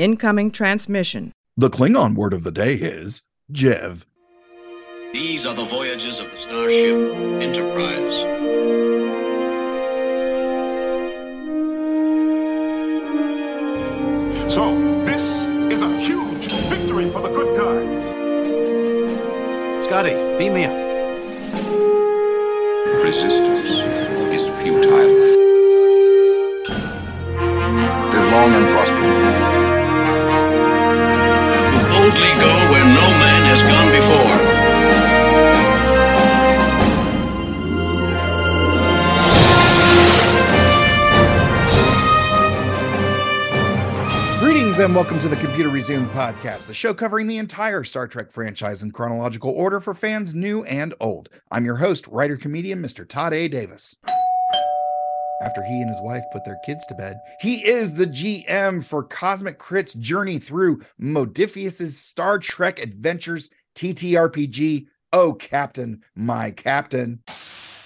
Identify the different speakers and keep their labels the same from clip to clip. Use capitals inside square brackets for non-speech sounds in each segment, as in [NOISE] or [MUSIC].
Speaker 1: Incoming transmission.
Speaker 2: The Klingon word of the day is Jev.
Speaker 3: These are the voyages of the starship Enterprise.
Speaker 4: So, this is a huge victory for the good guys.
Speaker 5: Scotty, beam me up.
Speaker 6: Resistance is futile. Live long and prosper.
Speaker 3: Boldly go where no man has gone before.
Speaker 2: Greetings and welcome to the Computer Resume podcast, the show covering the entire Star Trek franchise in chronological order for fans new and old. I'm your host, writer comedian Mr. Todd A. Davis. After he and his wife put their kids to bed, he is the GM for Cosmic Crit's journey through Modiphius's Star Trek Adventures TTRPG. Oh, Captain, my Captain.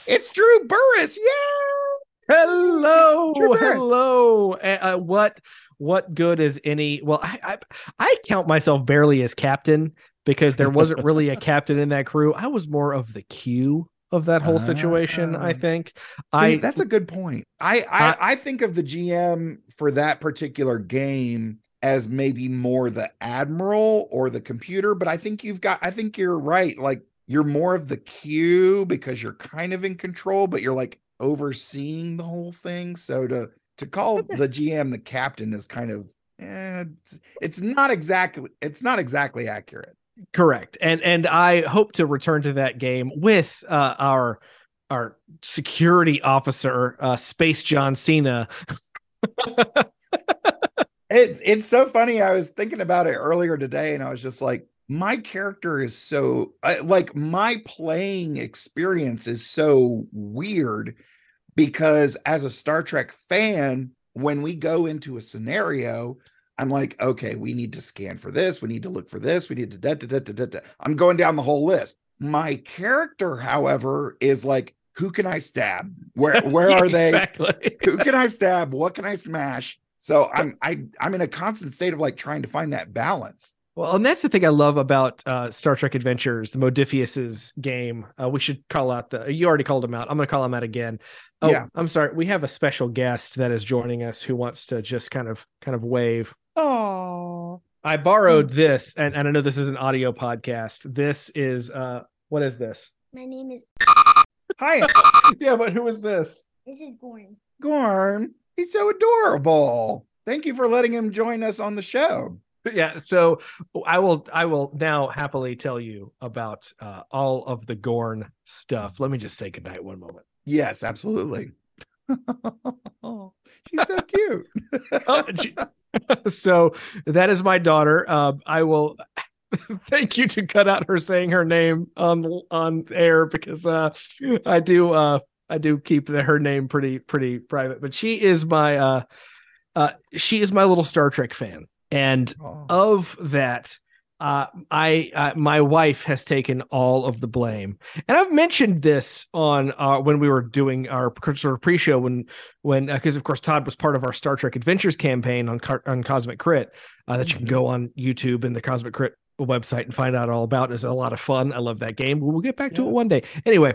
Speaker 2: It's Drew Burriss. Yeah.
Speaker 7: Hello,
Speaker 2: Drew Burriss.
Speaker 7: hello. Uh, uh, what what good is any? Well, I, I I count myself barely as captain because there wasn't really a [LAUGHS] captain in that crew. I was more of the Q of that whole situation. I
Speaker 2: Ah.
Speaker 7: think.
Speaker 2: See,
Speaker 7: I
Speaker 2: that's a good point. I, I I think of the GM for that particular game as maybe more the admiral or the computer, but I think you've got I think you're right. Like you're more of the Q because you're kind of in control, but you're like overseeing the whole thing. So to to call the GM the captain is kind of eh, it's, it's not exactly it's not exactly accurate.
Speaker 7: Correct, and and I hope to return to that game with uh, our our security officer, uh, Space John Cena. [LAUGHS]
Speaker 2: It's it's so funny. I was thinking about it earlier today, and I was just like, my character is so like my playing experience is so weird because as a Star Trek fan, when we go into a scenario, I'm like, okay, we need to scan for this, we need to look for this, we need to da, da, da, da, da, da. I'm going down the whole list. My character, however, is like, who can I stab? Where [LAUGHS] where are they?
Speaker 7: Exactly.
Speaker 2: who can I stab? What can I smash? So I'm I I'm in a constant state of like trying to find that balance.
Speaker 7: Well, and that's the thing I love about uh, Star Trek Adventures, the Modiphius's game. Uh, we should call out the. You already called him out. I'm going to call him out again. Oh,
Speaker 2: Yeah.
Speaker 7: I'm sorry. We have a special guest that is joining us who wants to just kind of kind of wave.
Speaker 2: Oh,
Speaker 7: I borrowed this, and, and I know this is an audio podcast. This is uh, what is this?
Speaker 8: My name is
Speaker 2: hi, [LAUGHS]
Speaker 7: yeah, but who is this?
Speaker 8: this is Gorn.
Speaker 2: Gorn. He's so adorable. Thank you for letting him join us on the show.
Speaker 7: Yeah, so I will I will now happily tell you about uh, all of the Gorn stuff. Let me just say goodnight one moment.
Speaker 2: Yes, absolutely. [LAUGHS] She's so cute. [LAUGHS]
Speaker 7: Oh, gee. so that is my daughter. Um, I will [LAUGHS] thank you to cut out her saying her name on on air because uh, I do uh, I do keep the, her name pretty pretty private. But she is my uh, uh, she is my little Star Trek fan, and
Speaker 2: Oh.
Speaker 7: of that uh i uh, my wife has taken all of the blame. And i've mentioned this on uh when we were doing our sort of pre-show when when because of course todd was part of our star trek adventures campaign on on cosmic crit uh, that you can go on youtube and the cosmic crit website and find out all about It's a lot of fun. I love that game. We'll get back to it one day. Anyway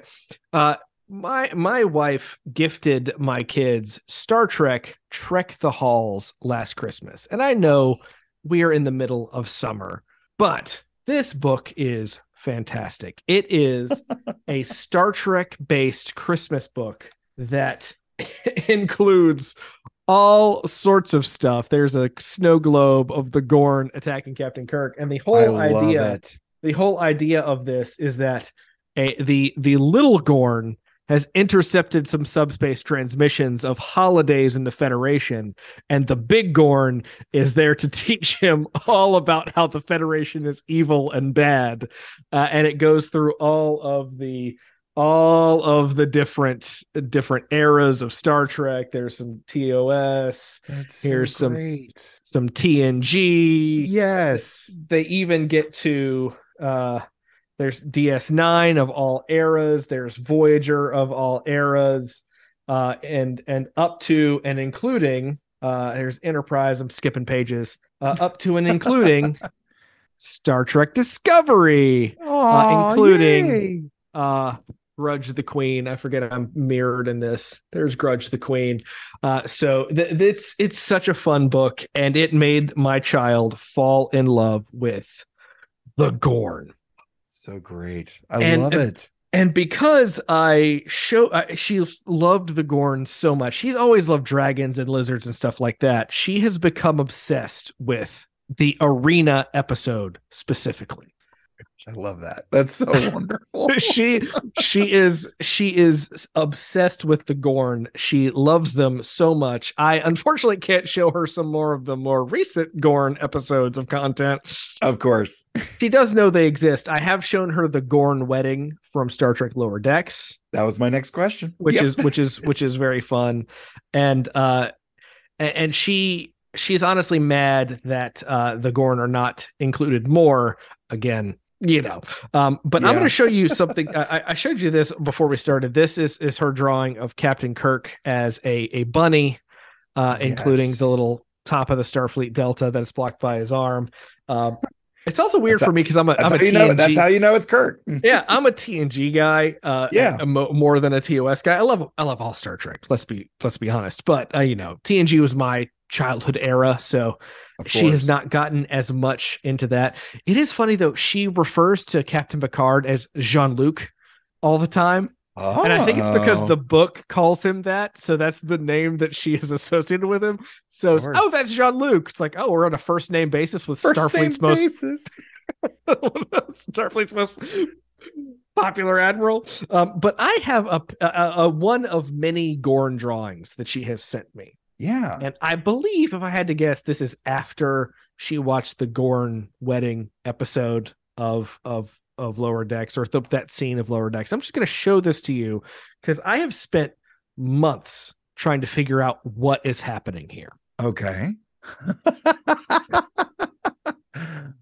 Speaker 7: uh my my wife gifted my kids Star Trek Trek the Halls last Christmas. And I know we are in the middle of summer, but this book is fantastic. It is a [LAUGHS] Star Trek based Christmas book that [LAUGHS] includes all sorts of stuff. There's a snow globe of the Gorn attacking Captain Kirk and the whole
Speaker 2: I love
Speaker 7: idea
Speaker 2: it.
Speaker 7: the whole idea of this is that a the the little Gorn has intercepted some subspace transmissions of holidays in the Federation, and the big Gorn is there to [LAUGHS] teach him all about how the Federation is evil and bad, uh, and it goes through all of the all of the different different eras of Star Trek. There's some TOS,
Speaker 2: That's
Speaker 7: Here's
Speaker 2: so
Speaker 7: some- some TNG,
Speaker 2: Yes.
Speaker 7: they even get to uh there's DS9 of all eras, there's Voyager of all eras, uh and and up to and including Uh, there's Enterprise. I'm skipping pages uh, up to and including [LAUGHS] Star Trek Discovery, uh, including uh, Grudge the Queen. I forget I'm mirrored in this. There's Grudge the Queen. Uh, so th- it's it's such a fun book, and it made my child fall in love with the Gorn.
Speaker 2: So great. I
Speaker 7: And-
Speaker 2: love it.
Speaker 7: And because I show uh, she loved the Gorn so much, she's always loved dragons and lizards and stuff like that. She has become obsessed with the arena episode specifically.
Speaker 2: I love that. That's so [LAUGHS] wonderful.
Speaker 7: she she is she is obsessed with the Gorn. She loves them so much. I unfortunately can't show her some more of the more recent Gorn episodes of content.
Speaker 2: of course.
Speaker 7: She does know they exist. I have shown her the Gorn wedding from Star Trek Lower Decks.
Speaker 2: That was my next question.
Speaker 7: which
Speaker 2: Yep.
Speaker 7: is which is which is very fun and uh and she she's honestly mad that uh the gorn are not included more again you know um but i'm going to show you something I, I showed you this before we started. This is is her drawing of captain kirk as a a bunny uh including
Speaker 2: Yes.
Speaker 7: the little top of the starfleet delta that's blocked by his arm. Um it's also weird
Speaker 2: That's
Speaker 7: for me because i'm a
Speaker 2: That's how
Speaker 7: a
Speaker 2: you know. That's how you know it's Kirk. [LAUGHS]
Speaker 7: yeah, I'm a TNG guy. Uh,
Speaker 2: Yeah.
Speaker 7: uh, mo- more than a TOS guy. I love I love all Star Trek. Let's be let's be honest. But uh, you know, TNG was my childhood era, so she has not gotten as much into that. It is funny though. She refers to Captain Picard as Jean Luc all the time, and I think it's because
Speaker 2: Oh.
Speaker 7: the book calls him that. So that's the name that she is [LAUGHS] associated with him. So oh, that's Jean Luc. It's like oh, we're on a first name basis with
Speaker 2: First
Speaker 7: Starfleet's most
Speaker 2: basis. [LAUGHS]
Speaker 7: Starfleet's most popular admiral. Um, but I have a, a, a one of many Gorn drawings that she has sent me,
Speaker 2: Yeah.
Speaker 7: and I believe, if I had to guess, this is after she watched the Gorn wedding episode of of of Lower Decks or th- that scene of Lower Decks. I'm just going to show this to you because I have spent months trying to figure out what is happening here.
Speaker 2: Okay. [LAUGHS]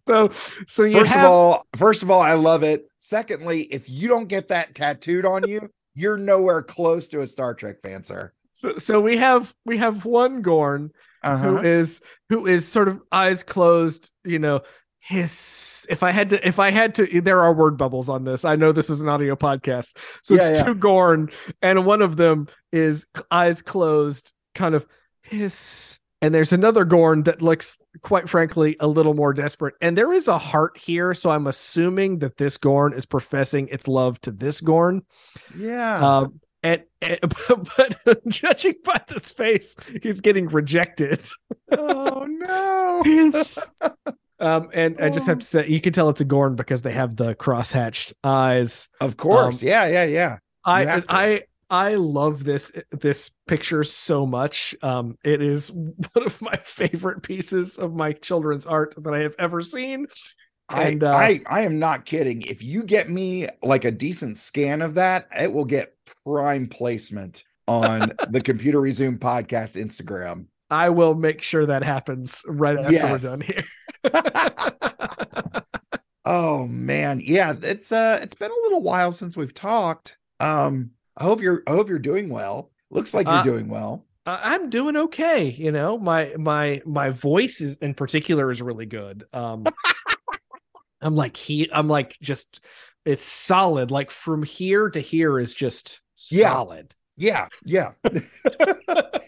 Speaker 7: So, so you
Speaker 2: first
Speaker 7: have
Speaker 2: of all, first of all, I love it. Secondly, if you don't get that tattooed on you, [LAUGHS] you're nowhere close to a Star Trek fan, sir.
Speaker 7: so, so we have we have one Gorn who
Speaker 2: Uh-huh.
Speaker 7: is who is sort of eyes closed you know his if i had to if i had to there are word bubbles on this i know this is an audio podcast so
Speaker 2: Yeah,
Speaker 7: it's
Speaker 2: yeah.
Speaker 7: two gorn and one of them is eyes closed kind of hiss and there's another gorn that looks quite frankly a little more desperate and there is a heart here so i'm assuming that this gorn is professing its love to this gorn
Speaker 2: Yeah.
Speaker 7: um, and, and [LAUGHS] but, but [LAUGHS] judging by this face, he's getting rejected.
Speaker 2: oh no. [LAUGHS]
Speaker 7: um, and I just have to say, you can tell it's a Gorn because they have the crosshatched eyes.
Speaker 2: Of course.
Speaker 7: Um,
Speaker 2: yeah, yeah, yeah.
Speaker 7: I. I I love this this picture so much. Um, it is [LAUGHS] one of my favorite pieces of my children's art that I have ever seen. And, uh,
Speaker 2: I, I I am not kidding. If you get me like a decent scan of that, it will get prime placement on [LAUGHS] the Computer Resume podcast Instagram.
Speaker 7: I will make sure that happens right after
Speaker 2: Yes.
Speaker 7: we're done here. [LAUGHS]
Speaker 2: Oh man, yeah, it's uh it's been a little while since we've talked. Um I hope you're I hope you're doing well. Looks like you're
Speaker 7: Uh,
Speaker 2: doing well.
Speaker 7: I'm doing okay. You know, my my my voice is in particular is really good. Um, [LAUGHS] I'm like he. I'm like just it's solid. Like from here to here is just
Speaker 2: Yeah.
Speaker 7: solid.
Speaker 2: Yeah, yeah. [LAUGHS]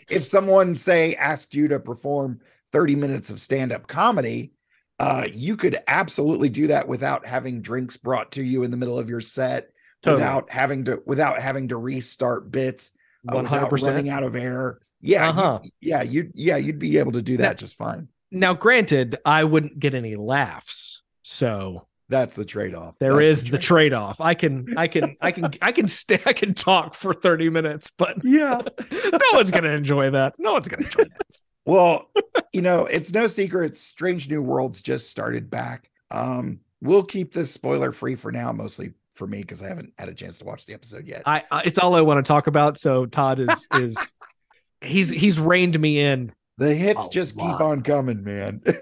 Speaker 2: if someone say asked you to perform 30 minutes of stand-up comedy, uh you could absolutely do that without having drinks brought to you in the middle of your set,
Speaker 7: Totally.
Speaker 2: without having to without having to restart bits, uh,
Speaker 7: One hundred
Speaker 2: without running out of air. Yeah,
Speaker 7: Uh-huh.
Speaker 2: yeah, you yeah, you'd be able to do that
Speaker 7: Now-
Speaker 2: just fine.
Speaker 7: Now, granted, I wouldn't get any laughs, so
Speaker 2: That's the trade-off.
Speaker 7: there
Speaker 2: That's
Speaker 7: is the
Speaker 2: trade-off.
Speaker 7: trade-off. I can, I can, I can, [LAUGHS] I can stay, I can talk for thirty minutes, but
Speaker 2: Yeah. [LAUGHS]
Speaker 7: no one's gonna enjoy that. No one's gonna enjoy that.
Speaker 2: Well, you know, it's no secret Strange New Worlds just started back. Um, we'll keep this spoiler free for now, mostly for me because I haven't had a chance to watch the episode yet.
Speaker 7: I, I it's all I want to talk about. So Todd is is [LAUGHS] he's he's reined me in.
Speaker 2: The hits
Speaker 7: A
Speaker 2: just keep on coming, man. [LAUGHS]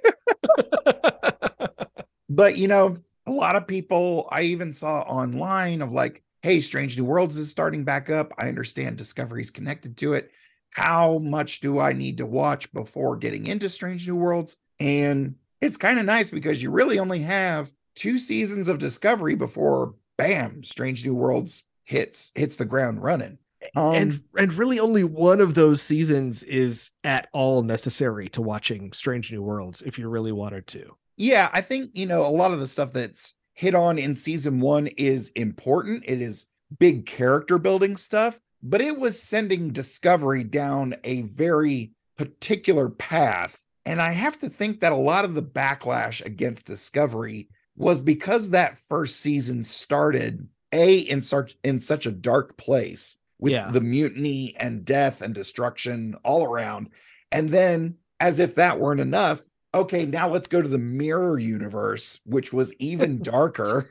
Speaker 2: [LAUGHS] but you know, a lot of people I even saw online of like, hey, Strange New Worlds is starting back up. I understand Discovery's connected to it. How much do I need to watch before getting into Strange New Worlds? And it's kind of nice because you really only have two seasons of Discovery before bam, Strange New Worlds hits hits the ground running. Um,
Speaker 7: and and really only one of those seasons is at all necessary to watching Strange New Worlds if you really wanted to.
Speaker 2: yeah, I think you know a lot of the stuff that's hit on in season one is important. It is big character building stuff, but it was sending Discovery down a very particular path. And I have to think that a lot of the backlash against Discovery was because that first season started a in such in such a dark place with
Speaker 7: Yeah.
Speaker 2: the mutiny and death and destruction all around. And then as if that weren't enough, okay, now let's go to the mirror universe, which was even [LAUGHS] darker.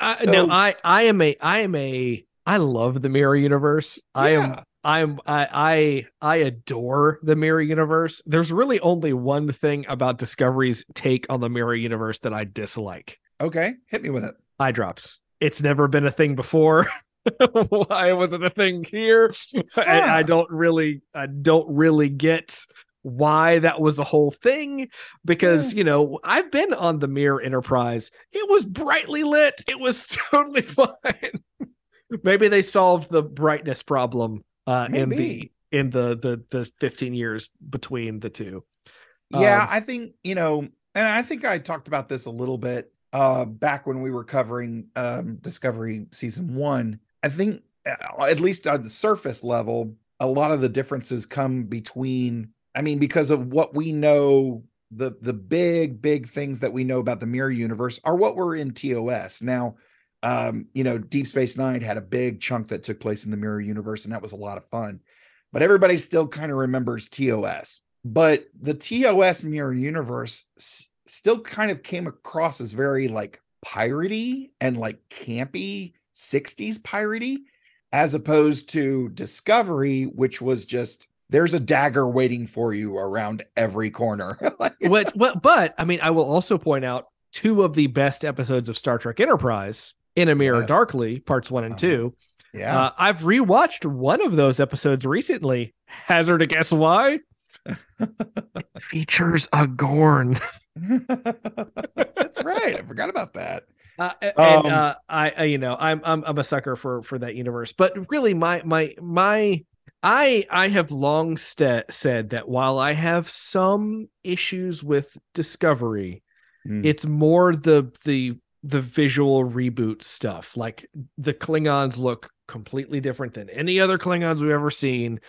Speaker 7: I,
Speaker 2: So-
Speaker 7: now I I am a I am a I love the mirror universe. I am I'm I I I adore the mirror universe. There's really only one thing about Discovery's take on the mirror universe that I dislike.
Speaker 2: Okay, hit me with it.
Speaker 7: Eye drops. It's never been a thing before. [LAUGHS] Why was it a thing here? I, I don't really I don't really get why that was a whole thing because you know I've been on the Mirror Enterprise. It was brightly lit. It was [LAUGHS] totally fine. Maybe they solved the brightness problem uh, in the in the the the 15 years between the two.
Speaker 2: Yeah,
Speaker 7: Um,
Speaker 2: I think, you know, and I think I talked about this a little bit uh back when we were covering um Discovery season 1. I think uh, at least on the surface level, a lot of the differences come between I mean because of what we know the the big big things that we know about the mirror universe are what were in TOS. Now, um, you know, Deep Space 9 had a big chunk that took place in the mirror universe and that was a lot of fun. But everybody still kind of remembers TOS but the TOS mirror universe s- still kind of came across as very like piratey and like campy 60s piratey as opposed to Discovery which was just there's a dagger waiting for you around every corner. [LAUGHS]
Speaker 7: But I mean I will also point out two of the best episodes of Star Trek Enterprise in a mirror
Speaker 2: Yes.
Speaker 7: darkly parts 1 and
Speaker 2: Uh-huh.
Speaker 7: 2
Speaker 2: yeah.
Speaker 7: uh, I've rewatched one of those episodes recently hazard to guess why [LAUGHS] features a Gorn [LAUGHS] [LAUGHS]
Speaker 2: That's right. I forgot about that.
Speaker 7: uh, and
Speaker 2: Um,
Speaker 7: uh, I, I you know I'm, I'm I'm a sucker for for that universe but really my my my I I have long sta said that while I have some issues with Discovery
Speaker 2: Mm.
Speaker 7: it's more the the the visual reboot stuff. Like the klingons look completely different than any other klingons we've ever seen.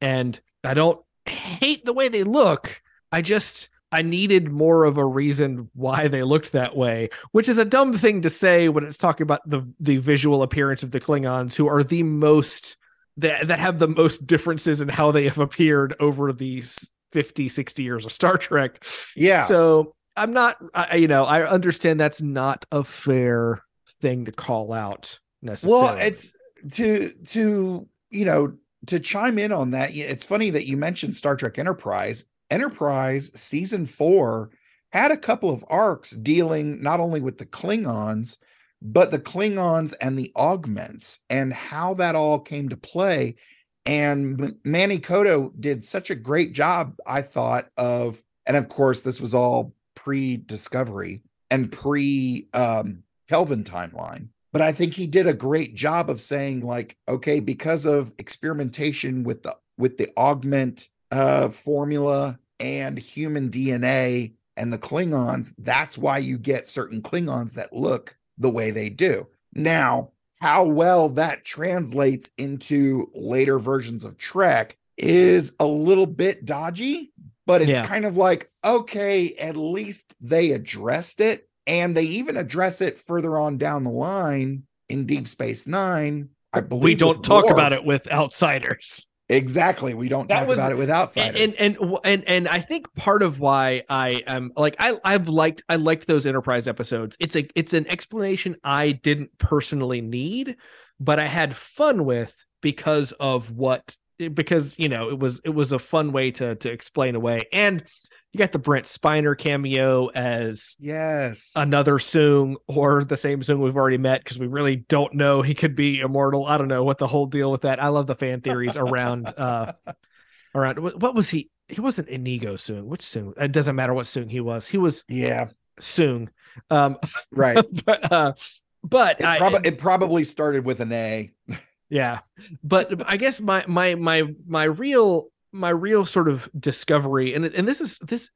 Speaker 7: And i don't hate the way they look. I just i needed more of a reason why they looked that way which is a dumb thing to say when it's talking about the the visual appearance of the klingons who are the most that, that have the most differences in how they have appeared over these 50 60 years of star trek.
Speaker 2: Yeah.
Speaker 7: so I'm not, I, you know, I understand that's not a fair thing to call out necessarily.
Speaker 2: Well, it's to to you know to chime in on that. It's funny that you mentioned Star Trek Enterprise. Enterprise season four had a couple of arcs dealing not only with the Klingons, but the Klingons and the augments and how that all came to play. And Manny Coto did such a great job, I thought, of, and of course, this was all pre-discovery and pre um Kelvin timeline. But I think he did a great job of saying, like, okay, because of experimentation with the with the augment uh formula and human DNA and the Klingons, that's why you get certain Klingons that look the way they do. Now, how well that translates into later versions of Trek is a little bit dodgy, but it's
Speaker 7: Yeah.
Speaker 2: kind of like, okay, at least they addressed it. And they even address it further on down the line in Deep Space Nine. I believe
Speaker 7: we don't talk
Speaker 2: Worf.
Speaker 7: about it with outsiders.
Speaker 2: Exactly. We don't
Speaker 7: That
Speaker 2: talk
Speaker 7: was-
Speaker 2: about it with outsiders.
Speaker 7: And, and and and and I think part of why I am like I I've liked I liked those enterprise episodes. It's a it's an explanation I didn't personally need, but I had fun with because of what because you know it was it was a fun way to to explain away and you got the Brent Spiner cameo as
Speaker 2: Yes.
Speaker 7: another Soong or the same Soong we've already met because we really don't know he could be immortal. I don't know what the whole deal with that. I love the fan theories around [LAUGHS] uh around what, what was he? He wasn't Inigo Soong. Which Soong? It doesn't matter what Soong he was. He was
Speaker 2: yeah.
Speaker 7: Soong. Um,
Speaker 2: Right. [LAUGHS]
Speaker 7: but uh, but
Speaker 2: It,
Speaker 7: I,
Speaker 2: prob- it probably started with an A.
Speaker 7: yeah but i guess my my my my real my real sort of discovery and and this is this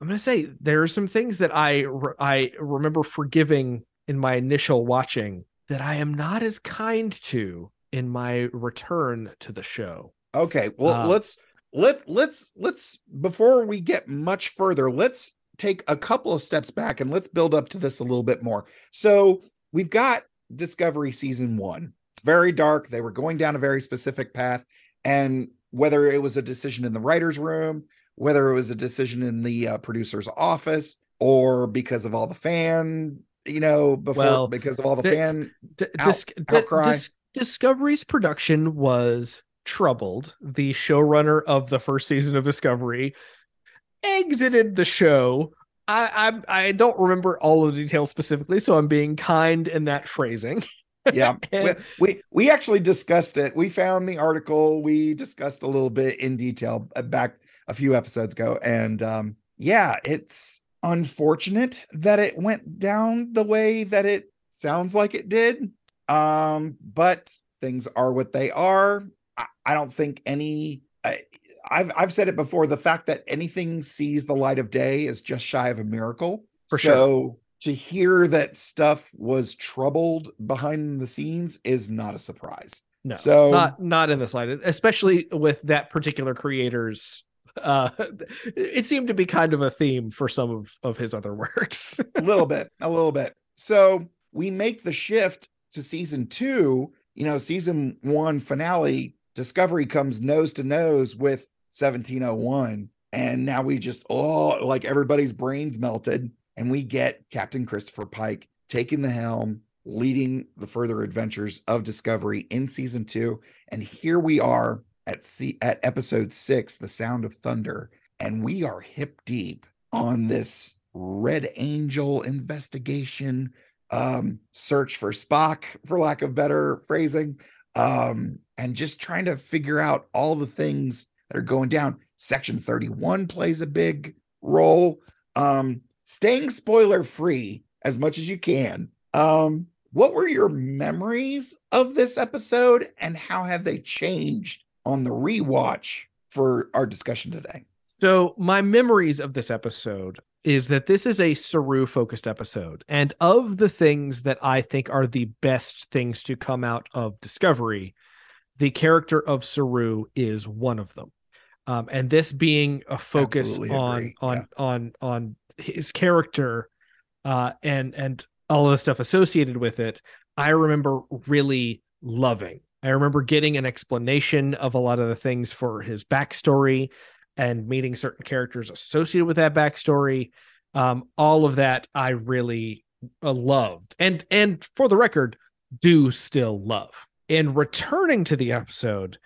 Speaker 7: i'm gonna say there are some things that i i remember forgiving in my initial watching that i am not as kind to in my return to the show
Speaker 2: Okay. Well,
Speaker 7: Um,
Speaker 2: let's let let's let's before we get much further, let's take a couple of steps back and let's build up to this a little bit more. So we've got Discovery season one. It's very dark. They were going down a very specific path, and whether it was a decision in the writers' room, whether it was a decision in the uh, producer's office, or because of all the fan, you know, before
Speaker 7: Well,
Speaker 2: because of all the
Speaker 7: the-
Speaker 2: fan
Speaker 7: D-
Speaker 2: Out-
Speaker 7: Dis-
Speaker 2: outcry.
Speaker 7: Dis- Discovery's production was troubled. The showrunner of the first season of Discovery exited the show. I, I I don't remember all of the details specifically, so I'm being kind in that phrasing. [LAUGHS]
Speaker 2: yeah [LAUGHS] we, we we actually discussed it we found the article we discussed a little bit in detail uh, back a few episodes ago and um yeah it's unfortunate that it went down the way that it sounds like it did um but things are what they are i, I don't think any I, I've I've said it before. The fact that anything sees the light of day is just shy of a miracle.
Speaker 7: For sure.
Speaker 2: To hear that stuff was troubled behind the scenes is not a surprise.
Speaker 7: No,
Speaker 2: So-
Speaker 7: not not in the slightest, especially with that particular creator's. Uh, [LAUGHS] it seemed to be kind of a theme for some of of his other [LAUGHS] works.
Speaker 2: a little bit, a little bit. So we make the shift to season two. You know, season one finale, Discovery comes nose to nose with 1701. And now we just, oh, like everybody's brains melted. And we get Captain Christopher Pike taking the helm, leading the further adventures of Discovery in season two. And here we are at sea at episode six, The Sound of Thunder. And we are hip deep on this Red Angel investigation, um, search for Spock, for lack of better phrasing, um, and just trying to figure out all the things that are going down. Section 31 plays a big role. Um, staying spoiler free as much as you can. Um, what were your memories of this episode and how have they changed on the rewatch for our discussion today?
Speaker 7: So my memories of this episode is that this is a Saru focused episode. And of the things that I think are the best things to come out of Discovery, the character of Saru is one of them. Um, and this being a focus
Speaker 2: Absolutely
Speaker 7: on
Speaker 2: agree.
Speaker 7: on
Speaker 2: Yeah.
Speaker 7: on on his character uh, and and all of the stuff associated with it, I remember really loving. I remember getting an explanation of a lot of the things for his backstory and meeting certain characters associated with that backstory. Um, all of that I really uh, loved, and and for the record, do still love. In returning to the episode,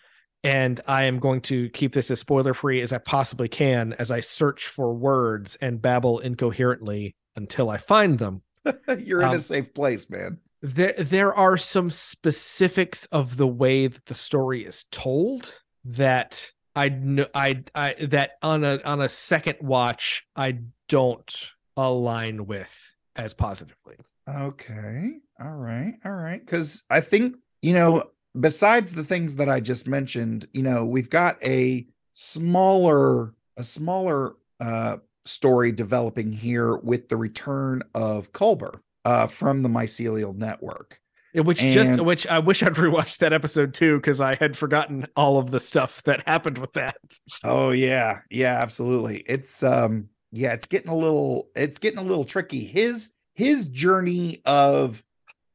Speaker 7: and I am going to keep this as spoiler free as I possibly can as I search for words and babble incoherently until I find them [LAUGHS]
Speaker 2: You're in
Speaker 7: Um,
Speaker 2: a safe place, man.
Speaker 7: there there are some specifics of the way that the story is told that I know I I that on a on a second watch I don't align with as positively.
Speaker 2: Okay. All right. All right. Because I think, you know, besides the things that I just mentioned, you know, we've got a smaller, a smaller uh story developing here with the return of Culber uh from the mycelial network.
Speaker 7: Which just which I wish I'd rewatched that episode too because I had forgotten all of the stuff that happened with that.
Speaker 2: Oh yeah, yeah, absolutely. It's um yeah, it's getting a little it's getting a little tricky. His his journey of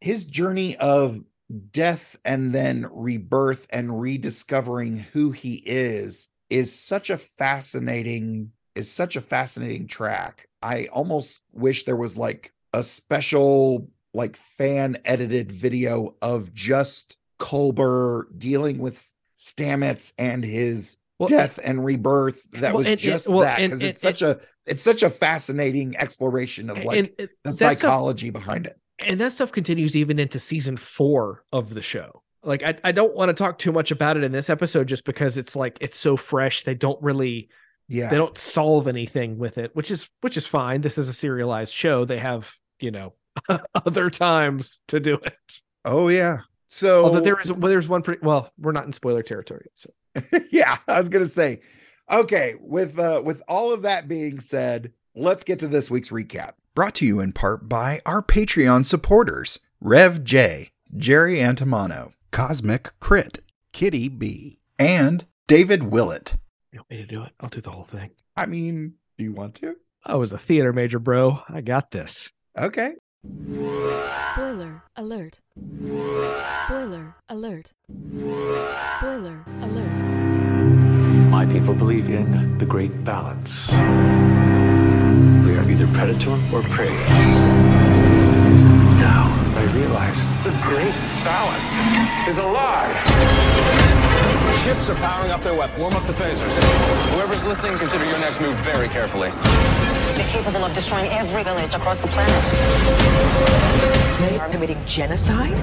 Speaker 2: his journey of death and then rebirth and rediscovering who he is is such a fascinating is such a fascinating track. I almost wish there was like a special like fan edited video of just Culber dealing with Stamets and his
Speaker 7: Well,
Speaker 2: death and rebirth that
Speaker 7: well,
Speaker 2: was
Speaker 7: and- and-
Speaker 2: just
Speaker 7: well,
Speaker 2: that
Speaker 7: and-
Speaker 2: because
Speaker 7: and-
Speaker 2: it's such a it's such a fascinating exploration of like
Speaker 7: and, and
Speaker 2: the psychology behind it.
Speaker 7: And that stuff continues even into season four of the show. Like I, I don't want to talk too much about it in this episode just because it's like it's so fresh. They don't really
Speaker 2: Yeah.
Speaker 7: they don't solve anything with it, which is which is fine. This is a serialized show. They have, you know, [LAUGHS] other times to do it.
Speaker 2: oh yeah. So
Speaker 7: Although there is well, there's one pretty well, we're not in spoiler territory. So [LAUGHS]
Speaker 2: yeah, I was gonna say, okay, with uh with all of that being said, let's get to this week's recap. Brought to you in part by our Patreon supporters, Rev J, Jerry Antimano, Cosmic Crit, Kitty B, and David Willett.
Speaker 7: you want me to do it? I'll do the whole thing.
Speaker 2: I mean, do you want to?
Speaker 7: I was a theater major, bro. I got this.
Speaker 2: Okay.
Speaker 1: Spoiler alert. Spoiler alert. Spoiler alert.
Speaker 5: My people believe in the great balance. We are either predator or prey. Now I realize the great balance is a lie.
Speaker 8: Ships are powering up their weapons. Warm up the phasers. Whoever's listening, consider your next move very carefully.
Speaker 9: They're capable of destroying every village across the planet. They are committing genocide?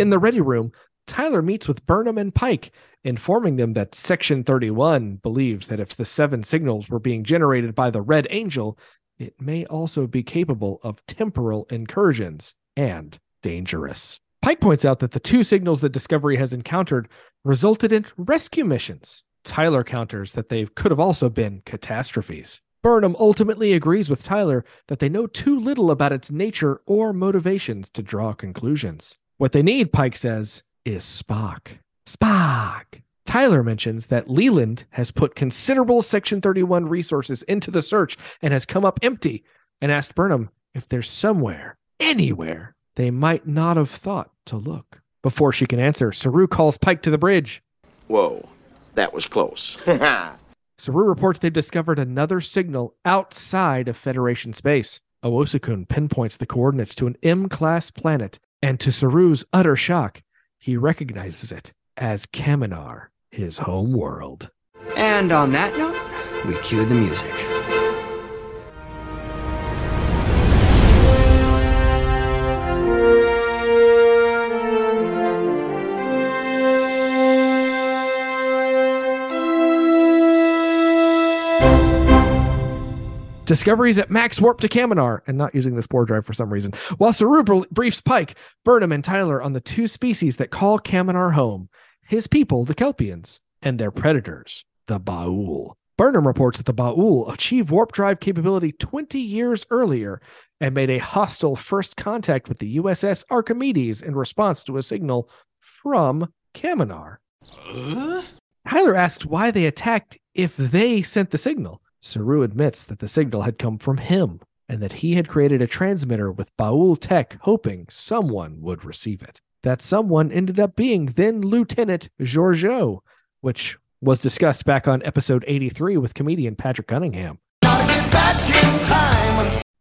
Speaker 7: In the ready room, Tyler meets with Burnham and Pike, informing them that Section 31 believes that if the seven signals were being generated by the Red Angel, it may also be capable of temporal incursions and dangerous. Pike points out that the two signals that Discovery has encountered resulted in rescue missions. Tyler counters that they could have also been catastrophes. Burnham ultimately agrees with Tyler that they know too little about its nature or motivations to draw conclusions. What they need, Pike says, is Spock. Spock. Tyler mentions that Leland has put considerable Section 31 resources into the search and has come up empty, and asked Burnham if there's somewhere, anywhere, they might not have thought to look. Before she can answer, Saru calls Pike to the bridge.
Speaker 10: Whoa, that was close. [LAUGHS]
Speaker 7: Saru reports they've discovered another signal outside of Federation space. Owosekun pinpoints the coordinates to an M class planet, and to Saru's utter shock, he recognizes it as Kaminar, his home world.
Speaker 11: And on that note, we cue the music.
Speaker 7: Discoveries at max warp to Kaminar and not using the spore drive for some reason. While Saru briefs Pike, Burnham, and Tyler on the two species that call Kaminar home his people, the Kelpians, and their predators, the Baul. Burnham reports that the Baul achieved warp drive capability 20 years earlier and made a hostile first contact with the USS Archimedes in response to a signal from Kaminar. Tyler asks why they attacked if they sent the signal. Saru admits that the signal had come from him and that he had created a transmitter with Baul tech, hoping someone would receive it. That someone ended up being then Lieutenant Georgiou, which was discussed back on episode 83 with comedian Patrick Cunningham.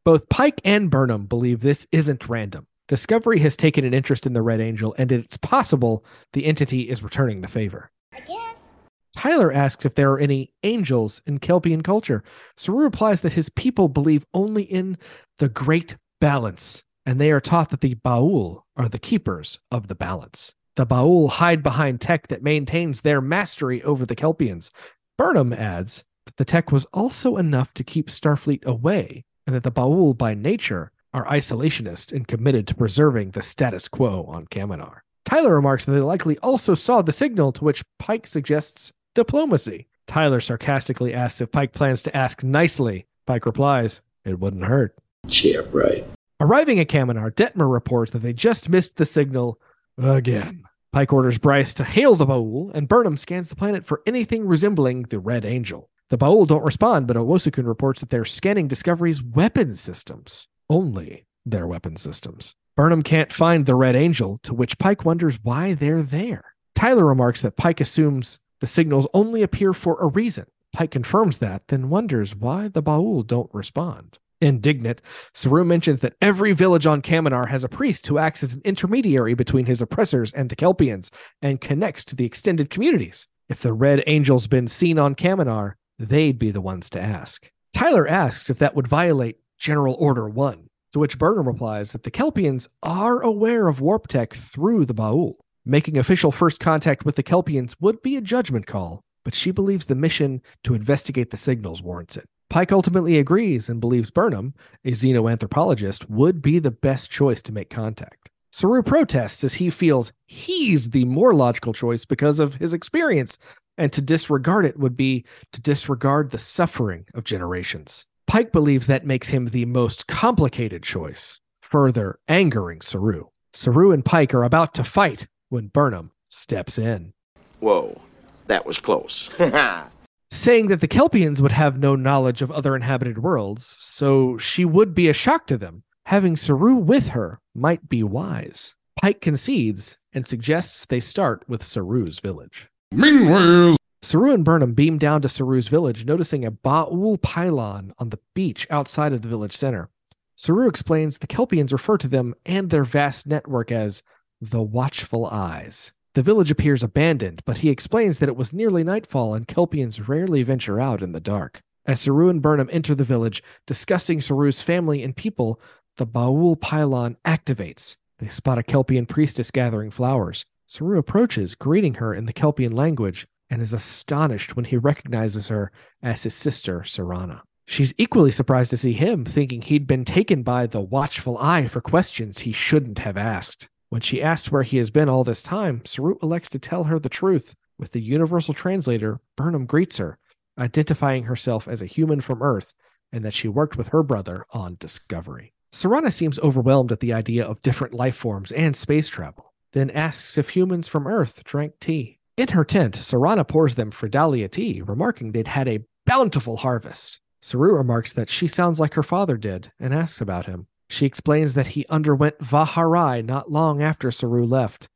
Speaker 7: Both Pike and Burnham believe this isn't random. Discovery has taken an interest in the Red Angel, and it's possible the entity is returning the favor.
Speaker 1: I guess.
Speaker 7: Tyler asks if there are any angels in Kelpian culture. Saru replies that his people believe only in the great balance, and they are taught that the Baul are the keepers of the balance. The Baul hide behind tech that maintains their mastery over the Kelpians. Burnham adds that the tech was also enough to keep Starfleet away, and that the Baul by nature are isolationist and committed to preserving the status quo on Kaminar. Tyler remarks that they likely also saw the signal to which Pike suggests diplomacy. Tyler sarcastically asks if Pike plans to ask nicely. Pike replies, It wouldn't hurt.
Speaker 10: yeah, right.
Speaker 7: Arriving at Kaminar, Detmer reports that they just missed the signal again. Pike orders Bryce to hail the Baul, and Burnham scans the planet for anything resembling the Red Angel. The Baul don't respond, but Owosekun reports that they're scanning Discovery's weapon systems. Only their weapon systems. Burnham can't find the Red Angel, to which Pike wonders why they're there. Tyler remarks that Pike assumes the signals only appear for a reason. Pike confirms that, then wonders why the Baul don't respond. Indignant, Saru mentions that every village on Kaminar has a priest who acts as an intermediary between his oppressors and the Kelpians and connects to the extended communities. If the Red Angel's been seen on Kaminar, they'd be the ones to ask. Tyler asks if that would violate General Order 1, to which Burnham replies that the Kelpians are aware of warp tech through the Baul. Making official first contact with the Kelpians would be a judgment call, but she believes the mission to investigate the signals warrants it. Pike ultimately agrees and believes Burnham, a xenoanthropologist, would be the best choice to make contact. Saru protests as he feels he's the more logical choice because of his experience, and to disregard it would be to disregard the suffering of generations. Pike believes that makes him the most complicated choice, further angering Saru. Saru and Pike are about to fight when Burnham steps in.
Speaker 10: Whoa, that was close. [LAUGHS]
Speaker 7: saying that the Kelpians would have no knowledge of other inhabited worlds, so she would be a shock to them. Having Saru with her might be wise. Pike concedes and suggests they start with Saru's village.
Speaker 12: Meanwhile,
Speaker 7: Saru and Burnham beam down to Saru's village, noticing a Baul pylon on the beach outside of the village center. Saru explains the Kelpians refer to them and their vast network as the Watchful Eyes. The village appears abandoned, but he explains that it was nearly nightfall and Kelpians rarely venture out in the dark. As Saru and Burnham enter the village, discussing Saru's family and people, the Baul pylon activates. They spot a Kelpian priestess gathering flowers. Saru approaches, greeting her in the Kelpian language, and is astonished when he recognizes her as his sister, Siranna. She's equally surprised to see him, thinking he'd been taken by the watchful eye for questions he shouldn't have asked. When she asks where he has been all this time, Saru elects to tell her the truth. With the universal translator, Burnham greets her, identifying herself as a human from Earth and that she worked with her brother on Discovery. Siranna seems overwhelmed at the idea of different life forms and space travel, then asks if humans from Earth drank tea. In her tent, Siranna pours them Fridalia tea, remarking they'd had a bountiful harvest. Saru remarks that she sounds like her father did and asks about him. She explains that he underwent Vaharai not long after Saru left.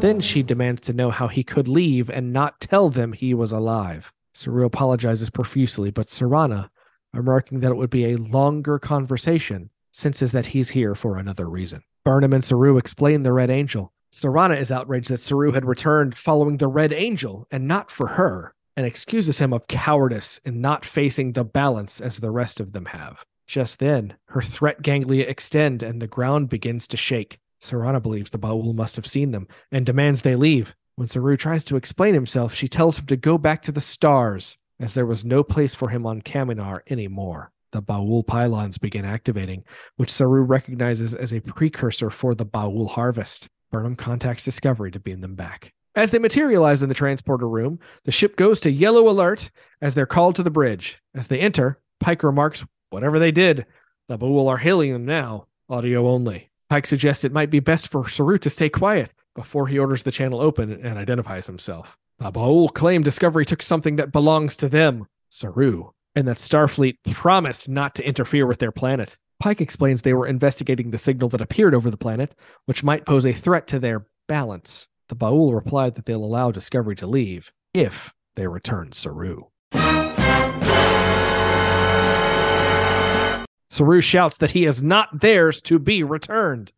Speaker 7: Then she demands to know how he could leave and not tell them he was alive. Saru apologizes profusely, but Siranna, remarking that it would be a longer conversation, senses that he's here for another reason. Burnham and Saru explain the Red Angel. Siranna is outraged that Saru had returned following the Red Angel and not for her and excuses him of cowardice in not facing the balance as the rest of them have. Just then, her threat ganglia extend and the ground begins to shake. Siranna believes the Baul must have seen them and demands they leave. When Saru tries to explain himself, she tells him to go back to the stars, as there was no place for him on Kaminar anymore. The Baul pylons begin activating, which Saru recognizes as a precursor for the Baul harvest. Burnham contacts Discovery to beam them back. As they materialize in the transporter room, the ship goes to yellow alert as they're called to the bridge. As they enter, Pike remarks, Whatever they did, the Baul are hailing them now, audio only. Pike suggests it might be best for Saru to stay quiet before he orders the channel open and identifies himself. The Baul claim Discovery took something that belongs to them, Saru, and that Starfleet promised not to interfere with their planet. Pike explains they were investigating the signal that appeared over the planet, which might pose a threat to their balance. The Baul replied that they'll allow Discovery to leave if they return Saru. Saru shouts that he is not theirs to be returned.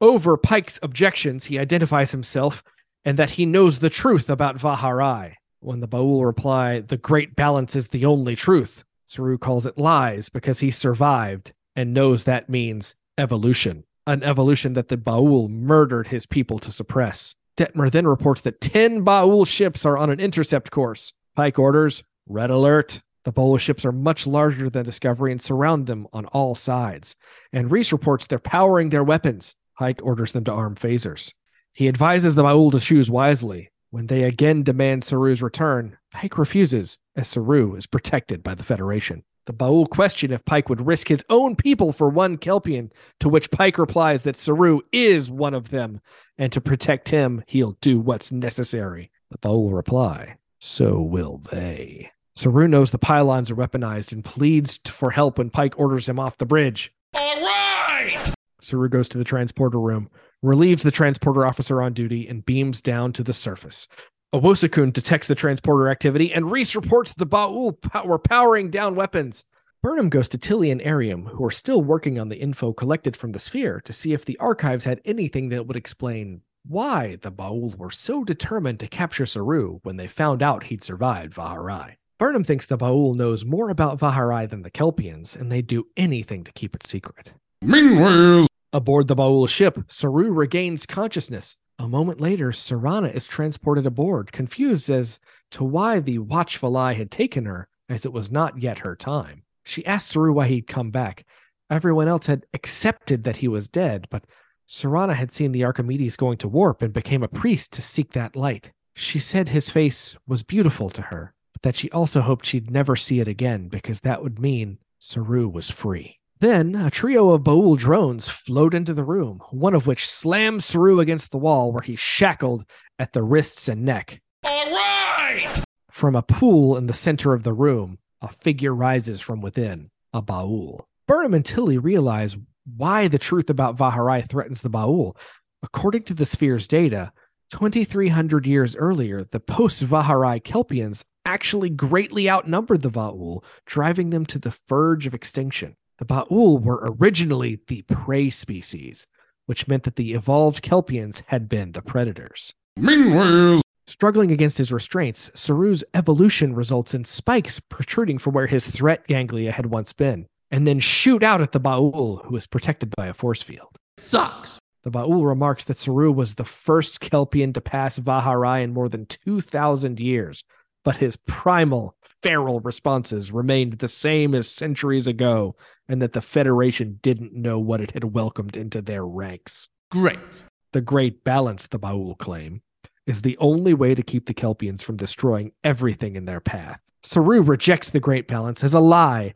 Speaker 7: Over Pike's objections, he identifies himself and that he knows the truth about Vaharai. When the Baul reply, the great balance is the only truth, Saru calls it lies because he survived and knows that means evolution, an evolution that the Baul murdered his people to suppress. Detmer then reports that 10 Baul ships are on an intercept course. Pike orders, red alert. The Baul ships are much larger than Discovery and surround them on all sides. And Rhys reports they're powering their weapons. Pike orders them to arm phasers. He advises the Baul to choose wisely. When they again demand Saru's return, Pike refuses, as Saru is protected by the Federation. The Baul question if Pike would risk his own people for one Kelpian, to which Pike replies that Saru is one of them, and to protect him, he'll do what's necessary. The Baul reply, So will they. Saru knows the pylons are weaponized and pleads for help when Pike orders him off the bridge.
Speaker 12: All right!
Speaker 7: Saru goes to the transporter room, relieves the transporter officer on duty, and beams down to the surface. Owosekun detects the transporter activity, and Rhys reports the Baul were powering down weapons. Burnham goes to Tilly and Airiam, who are still working on the info collected from the sphere, to see if the archives had anything that would explain why the Baul were so determined to capture Saru when they found out he'd survived Vaharai. Burnham thinks the Baul knows more about Vaharai than the Kelpians, and they'd do anything to keep it secret.
Speaker 12: Meanwhile,
Speaker 7: Aboard the Baul ship, Saru regains consciousness. A moment later, Siranna is transported aboard, confused as to why the watchful eye had taken her, as it was not yet her time. She asked Saru why he'd come back. Everyone else had accepted that he was dead, but Siranna had seen the Archimedes going to warp and became a priest to seek that light. She said his face was beautiful to her, but that she also hoped she'd never see it again because that would mean Saru was free. Then a trio of Baul drones float into the room, one of which slams Saru against the wall where he's shackled at the wrists and neck.
Speaker 12: all right!
Speaker 7: From a pool in the center of the room, a figure rises from within, a Baul. Burnham and Tilly realize why the truth about Vaharai threatens the Baul. According to the sphere's data, 2,300 years earlier, the post Vaharai Kelpians actually greatly outnumbered the Baul, driving them to the verge of extinction. The Baul were originally the prey species, which meant that the evolved Kelpians had been the predators.
Speaker 12: Meanwhile,
Speaker 7: Struggling against his restraints, Saru's evolution results in spikes protruding from where his threat ganglia had once been, and then shoot out at the Baul, who is protected by a force field.
Speaker 12: sucks.
Speaker 7: The Baul remarks that Saru was the first Kelpian to pass Vaharai in more than 2,000 years, but his primal, feral responses remained the same as centuries ago, and that the Federation didn't know what it had welcomed into their ranks.
Speaker 12: Great.
Speaker 7: The Great Balance, the Baul claim, is the only way to keep the Kelpians from destroying everything in their path. Saru rejects the Great Balance as a lie,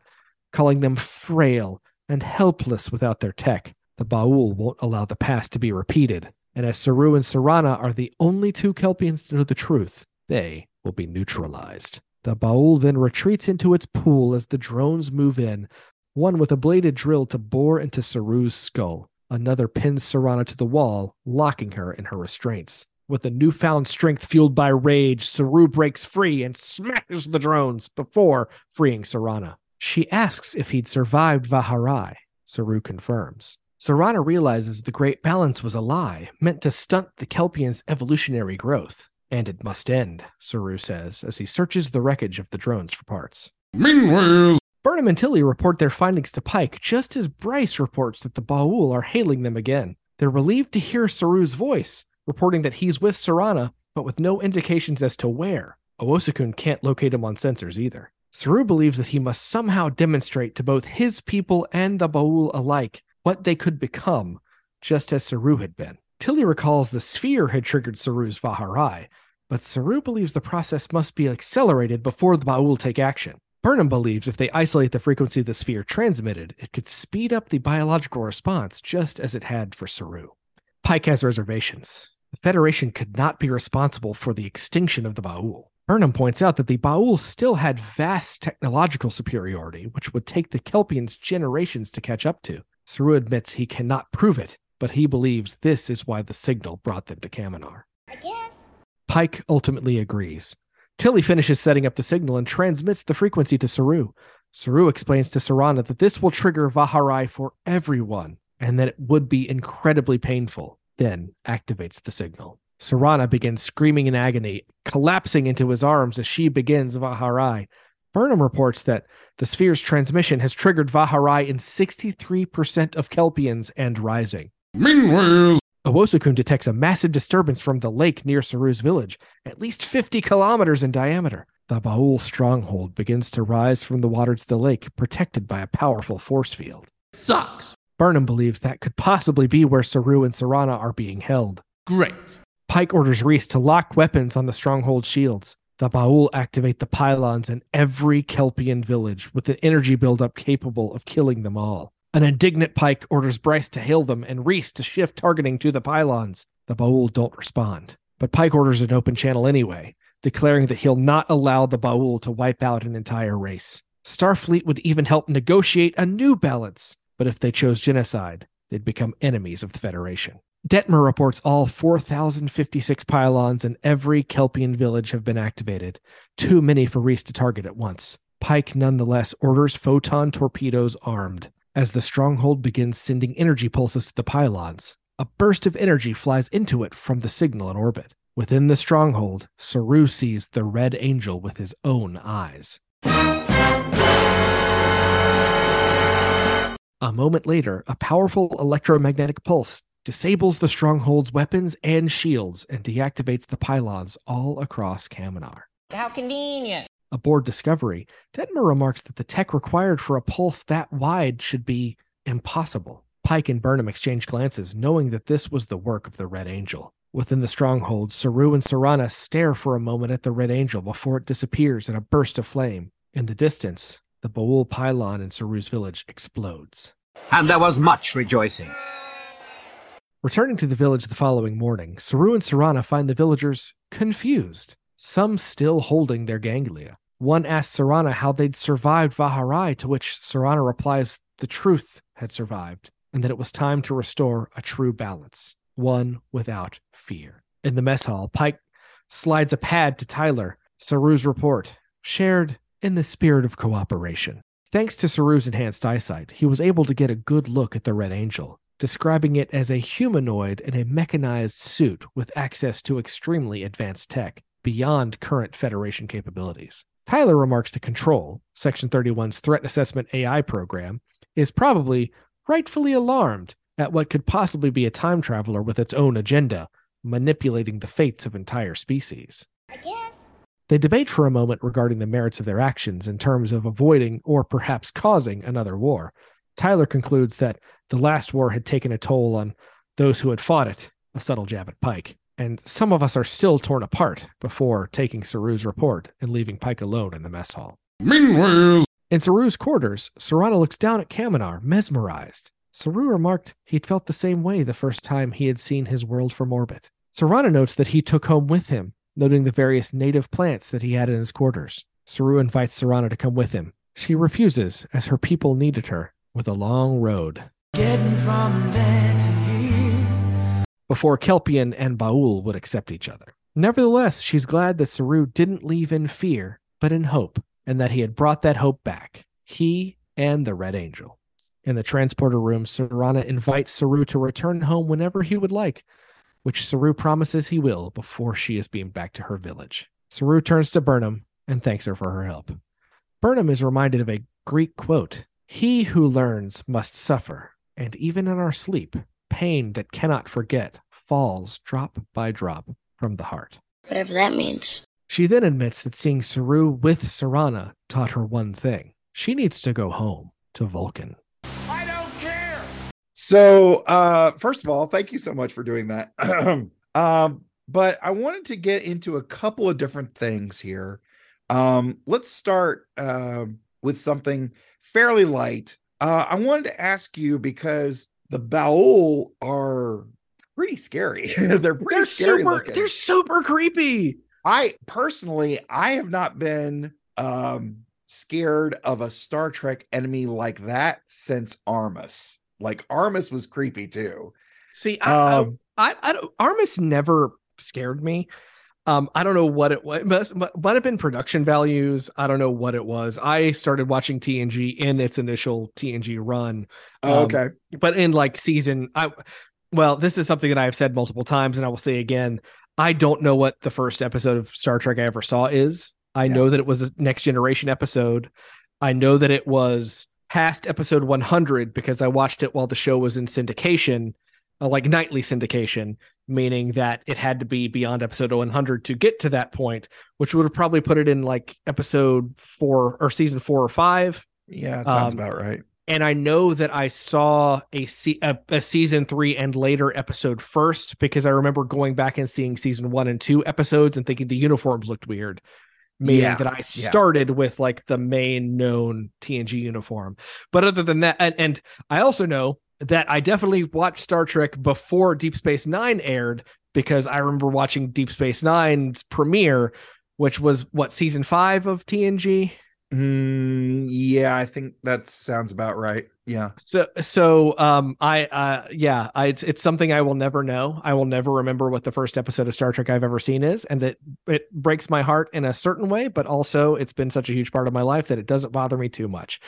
Speaker 7: calling them frail and helpless without their tech. The Baul won't allow the past to be repeated, and as Saru and Siranna are the only two Kelpians to know the truth, they will be neutralized. The Baul then retreats into its pool as the drones move in, one with a bladed drill to bore into Saru's skull. Another pins Siranna to the wall, locking her in her restraints. With a newfound strength fueled by rage, Saru breaks free and smashes the drones before freeing Siranna. She asks if he'd survived Vaharai. Saru confirms. Siranna realizes the Great Balance was a lie, meant to stunt the Kelpians' evolutionary growth. And it must end, Saru says as he searches the wreckage of the drones for parts.
Speaker 12: Meanwhile,
Speaker 7: Burnham and Tilly report their findings to Pike just as Bryce reports that the Baul are hailing them again. They're relieved to hear Saru's voice, reporting that he's with Siranna, but with no indications as to where. Owosekun can't locate him on sensors either. Saru believes that he must somehow demonstrate to both his people and the Baul alike what they could become, just as Saru had been. Tilly recalls the sphere had triggered Saru's Vaharai, but Saru believes the process must be accelerated before the Baul take action. Burnham believes if they isolate the frequency the sphere transmitted, it could speed up the biological response just as it had for Saru. Pike has reservations. The Federation could not be responsible for the extinction of the Baul. Burnham points out that the Baul still had vast technological superiority, which would take the Kelpians generations to catch up to. Saru admits he cannot prove it, but he believes this is why the signal brought them to Kaminar.
Speaker 1: I guess.
Speaker 7: Pike ultimately agrees. Tilly finishes setting up the signal and transmits the frequency to Saru. Saru explains to Siranna that this will trigger Vaharai for everyone and that it would be incredibly painful, then activates the signal. Siranna begins screaming in agony, collapsing into his arms as she begins Vaharai. Burnham reports that the sphere's transmission has triggered Vaharai in 63% of Kelpians and rising.
Speaker 12: Meanwhile,
Speaker 7: Owosekun detects a massive disturbance from the lake near Saru's village, at least 50 kilometers in diameter. The Baul stronghold begins to rise from the water to the lake, protected by a powerful force field.
Speaker 12: sucks.
Speaker 7: Burnham believes that could possibly be where Saru and Siranna are being held.
Speaker 12: Great.
Speaker 7: Pike orders Rhys to lock weapons on the stronghold shields. The Baul activate the pylons in every Kelpian village with an energy buildup capable of killing them all. An indignant Pike orders Bryce to hail them and Rhys to shift targeting to the pylons. The Baul don't respond, but Pike orders an open channel anyway, declaring that he'll not allow the Baul to wipe out an entire race. Starfleet would even help negotiate a new balance, but if they chose genocide, they'd become enemies of the Federation. Detmer reports all 4,056 pylons in every Kelpian village have been activated, too many for Rhys to target at once. Pike nonetheless orders photon torpedoes armed. As the stronghold begins sending energy pulses to the pylons, a burst of energy flies into it from the signal in orbit. Within the stronghold, Saru sees the Red Angel with his own eyes. A moment later, a powerful electromagnetic pulse disables the stronghold's weapons and shields and deactivates the pylons all across Kaminar.
Speaker 13: How convenient.
Speaker 7: Aboard Discovery, Detmer remarks that the tech required for a pulse that wide should be impossible. Pike and Burnham exchange glances, knowing that this was the work of the Red Angel. Within the stronghold, Saru and Siranna stare for a moment at the Red Angel before it disappears in a burst of flame. In the distance, the Baul pylon in Saru's village explodes.
Speaker 14: And there was much rejoicing.
Speaker 7: Returning to the village the following morning, Saru and Siranna find the villagers confused, some still holding their ganglia. One asks Siranna how they'd survived Vaharai, to which Siranna replies the truth had survived, and that it was time to restore a true balance, one without fear. In the mess hall, Pike slides a pad to Tyler, Saru's report, shared in the spirit of cooperation. Thanks to Saru's enhanced eyesight, he was able to get a good look at the Red Angel, describing it as a humanoid in a mechanized suit with access to extremely advanced tech beyond current Federation capabilities. Tyler remarks the Control, Section 31's threat assessment AI program, is probably rightfully alarmed at what could possibly be a time traveler with its own agenda, manipulating the fates of entire species.
Speaker 1: I guess.
Speaker 7: They debate for a moment regarding the merits of their actions in terms of avoiding or perhaps causing another war. Tyler concludes that the last war had taken a toll on those who had fought it, a subtle jab at Pike. And some of us are still torn apart before taking Saru's report and leaving Pike alone in the mess hall.
Speaker 12: Meanwhile,
Speaker 7: In Saru's quarters, Siranna looks down at Kaminar, mesmerized. Saru remarked he'd felt the same way the first time he had seen his world from orbit. Siranna notes that he took home with him, noting the various native plants that he had in his quarters. Saru invites Siranna to come with him. She refuses, as her people needed her, with a long road.
Speaker 15: Getting from there to here.
Speaker 7: Before Kelpian and Baul would accept each other. Nevertheless, she's glad that Saru didn't leave in fear, but in hope, and that he had brought that hope back. He and the Red Angel. In the transporter room, Siranna invites Saru to return home whenever he would like, which Saru promises he will before she is beamed back to her village. Saru turns to Burnham and thanks her for her help. Burnham is reminded of a Greek quote He who learns must suffer, and even in our sleep, pain that cannot forget falls drop by drop from the heart.
Speaker 1: Whatever that means.
Speaker 7: She then admits that seeing Saru with Siranna taught her one thing she needs to go home to Vulcan.
Speaker 4: I don't care.
Speaker 2: So, uh, first of all, thank you so much for doing that. [CLEARS THROAT] um, but I wanted to get into a couple of different things here. Um, let's start um with something fairly light. Uh, I wanted to ask you because the Baul are pretty scary. [LAUGHS] they're pretty
Speaker 7: They're
Speaker 2: scary.
Speaker 7: super,
Speaker 2: looking.
Speaker 7: they're super creepy.
Speaker 2: I personally, I have not been um scared of a Star Trek enemy like that since Armus. Like Armus was creepy too.
Speaker 7: See, I,
Speaker 2: Um,
Speaker 7: I, I, I don't, Armus never scared me. Um, I don't know what it was. [LAUGHS] Must, might have been production values. I don't know what it was. I started watching TNG in its initial TNG run.
Speaker 2: Oh,
Speaker 7: Um,
Speaker 2: okay.
Speaker 7: but in like season, I well, this is something that I have said multiple times, and I will say again. I don't know what the first episode of Star Trek I ever saw is. I know that it was a next generation episode. I know that it was past episode 100 because I watched it while the show was in syndication, uh, like nightly syndication, meaning that it had to be beyond episode 100 to get to that point, which would have probably put it in like episode four or season four or five.
Speaker 2: Yeah, sounds
Speaker 7: Um,
Speaker 2: about right.
Speaker 7: And I know that I saw a, se- a, a season three and later episode first because I remember going back and seeing season one and two episodes and thinking the uniforms looked weird. Meaning
Speaker 2: Yeah,
Speaker 7: that I
Speaker 2: yeah.
Speaker 7: started with like the main known TNG uniform. But other than that, and, and I also know that I definitely watched Star Trek before Deep Space Nine aired because I remember watching Deep Space Nine's premiere, which was what season five of TNG.
Speaker 2: Mm, yeah, I think that sounds about right. yeah.
Speaker 7: So so um I uh yeah, I it's it's something I will never know. I will never remember what the first episode of Star Trek I've ever seen is and it it breaks my heart in a certain way, but also it's been such a huge part of my life that it doesn't bother me too much.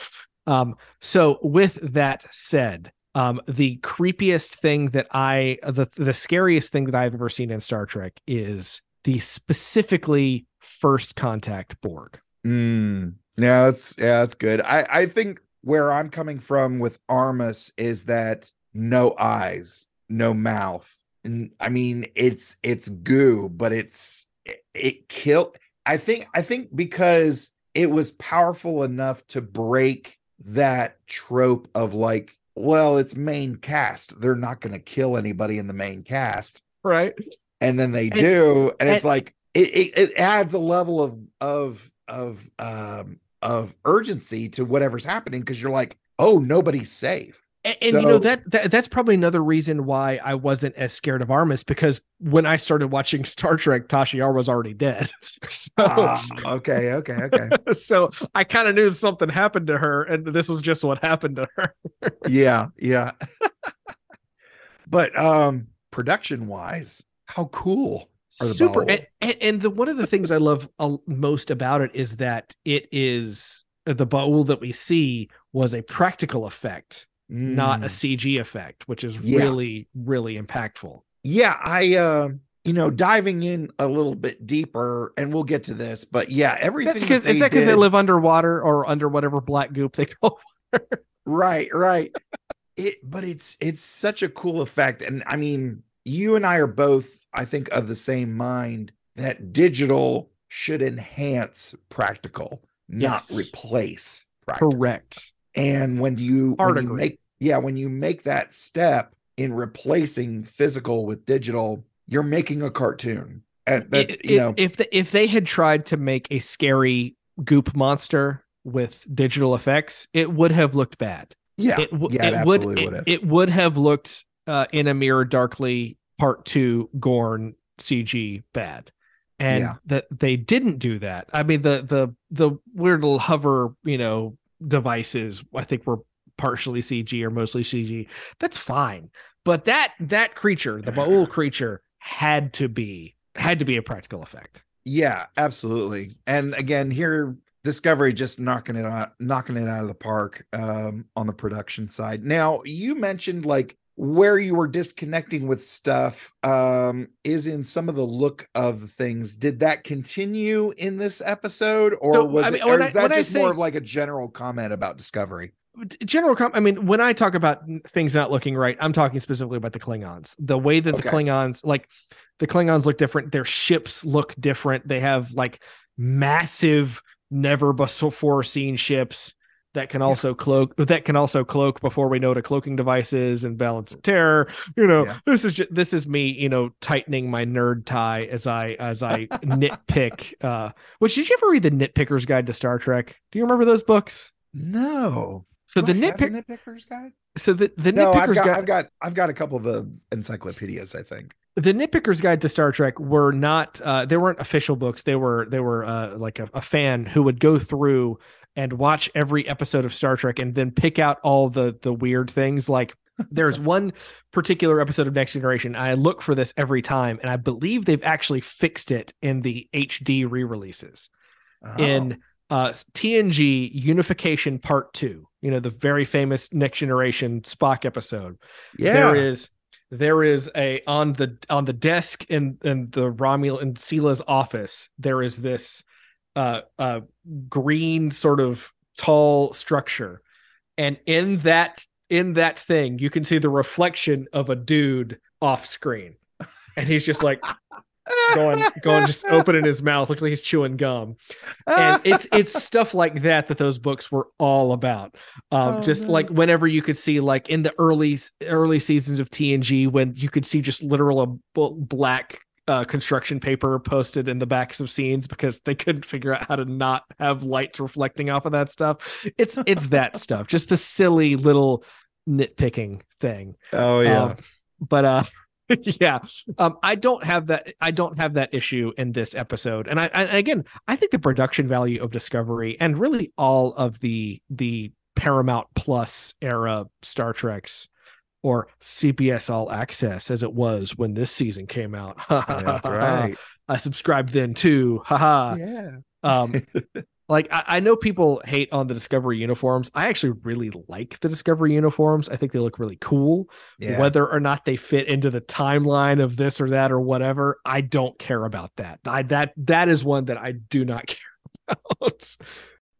Speaker 7: Um so with that said, um the creepiest thing that I the the scariest thing that I've ever seen in Star Trek is the specifically first contact Borg.
Speaker 2: Mm, yeah, that's yeah, that's good. I I think where I'm coming from with Armus is that no eyes, no mouth. And I mean, it's it's goo, but it's it, it killed. I think I think because it was powerful enough to break that trope of like, well, it's main cast. They're not going to kill anybody in the main cast,
Speaker 7: right?
Speaker 2: And then they
Speaker 7: And-
Speaker 2: do, and, it's like it, it it adds a level of of of um of urgency to whatever's happening because you're like, oh, nobody's safe.
Speaker 7: And, and you know that, that that's probably another reason why I wasn't as scared of Armus because when I started watching [LAUGHS] Star Trek, Tasha Yar was already dead. [LAUGHS] So,
Speaker 2: Ah, okay, okay, okay. [LAUGHS]
Speaker 7: so I kind of knew something happened to her, and this was just what happened to her.
Speaker 2: yeah, yeah. but um production wise, how cool are the
Speaker 7: Super. And, and, and the one of the things I love uh, most about it is that it is the Baul that we see was a practical effect, not a
Speaker 2: Mm.
Speaker 7: CG effect, which is
Speaker 2: Yeah.
Speaker 7: really really impactful.
Speaker 2: yeah i uh you know diving in a little bit deeper and we'll get to this but yeah everything
Speaker 7: That's because
Speaker 2: that
Speaker 7: is that because they live underwater or under whatever black goop they go?
Speaker 2: right right it but it's it's such a cool effect and i mean you and i are both i think of the same mind that digital should enhance practical not
Speaker 7: Yes.
Speaker 2: replace practical
Speaker 7: Correct.
Speaker 2: and when you
Speaker 7: Hard
Speaker 2: when you make yeah when you make that step in replacing physical with digital you're making a cartoon and that's
Speaker 7: It-
Speaker 2: you know
Speaker 7: if the, if they had tried to make a scary goop monster with digital effects, it would have looked bad.
Speaker 2: yeah
Speaker 7: It, w-
Speaker 2: yeah it,
Speaker 7: it would
Speaker 2: would have
Speaker 7: it would have looked uh, in a mirror darkly part two Gorn CG bad. And
Speaker 2: Yeah.
Speaker 7: that they didn't do that. I mean, the the the weird little hover, you know, devices, I think were partially CG or mostly CG. That's fine. But that that creature, the Baul [SIGHS] creature, had to be had to be a practical effect.
Speaker 2: Yeah, absolutely. And again, here Discovery just knocking it out, knocking it out of the park um, on the production side. Now, you mentioned like where you were disconnecting with stuff um, is in some of the look of things. Did that continue in this episode, or
Speaker 7: So,
Speaker 2: was
Speaker 7: I
Speaker 2: it, or is
Speaker 7: I-
Speaker 2: that just more of like a general comment about Discovery?
Speaker 7: General com- i mean when i talk about things not looking right i'm talking specifically about the klingons. The way that the klingons like the klingons look different their ships look different they have like massive never before seen ships that can also cloak that can also cloak before we know what a cloaking device is and balance of terror. You know
Speaker 2: Yeah.
Speaker 7: this is just this is me you know tightening my nerd tie as i as i [LAUGHS] nitpick uh which did you ever read the nitpicker's guide to star trek? Do you remember those books?
Speaker 2: No.
Speaker 7: So
Speaker 2: Do
Speaker 7: the
Speaker 2: I have a
Speaker 7: nitpick
Speaker 2: nitpicker's guide.
Speaker 7: so the the
Speaker 2: No, I've got,
Speaker 7: guide
Speaker 2: I've got, I've got a couple of the encyclopedias. I think.
Speaker 7: the nitpicker's guide to star trek were not uh they weren't official books they were they were uh like a, a fan who would go through and watch every episode of star trek and then pick out all the the weird things like there's [LAUGHS] one particular episode of next generation i look for this every time and i believe they've actually fixed it in the hd re-releases
Speaker 2: Oh.
Speaker 7: in uh tng unification part two you know the very famous next generation spock episode.
Speaker 2: Yeah,
Speaker 7: there is there is a on the on the desk in in the Romulan in Sela's office there is this uh uh green sort of tall structure. And in that in that thing you can see the reflection of a dude off screen. And he's just like [LAUGHS] going going just opening his mouth looks like he's chewing gum and it's it's stuff like that that those books were all about um
Speaker 2: Oh,
Speaker 7: just
Speaker 2: nice.
Speaker 7: like whenever you could see like in the early early seasons of TNG when you could see just literal a black uh, construction paper posted in the backs of scenes because they couldn't figure out how to not have lights reflecting off of that stuff it's it's that [LAUGHS] stuff just the silly little nitpicking thing
Speaker 2: oh yeah.
Speaker 7: um, but uh [LAUGHS] yeah um i don't have that i don't have that issue in this episode and i, I again i think the production value of discovery and really all of the the Paramount Plus era Star Treks or CBS All Access as it was when this season came out. [LAUGHS]
Speaker 2: That's right.
Speaker 7: I subscribed then too. Haha.
Speaker 2: Yeah.
Speaker 7: Um, [LAUGHS] like I, I know people hate on the Discovery uniforms. I actually really like the Discovery uniforms. I think they look really cool.
Speaker 2: Yeah.
Speaker 7: Whether or not they fit into the timeline of this or that or whatever, I don't care about that. I that that is one that I do not [LAUGHS] care about.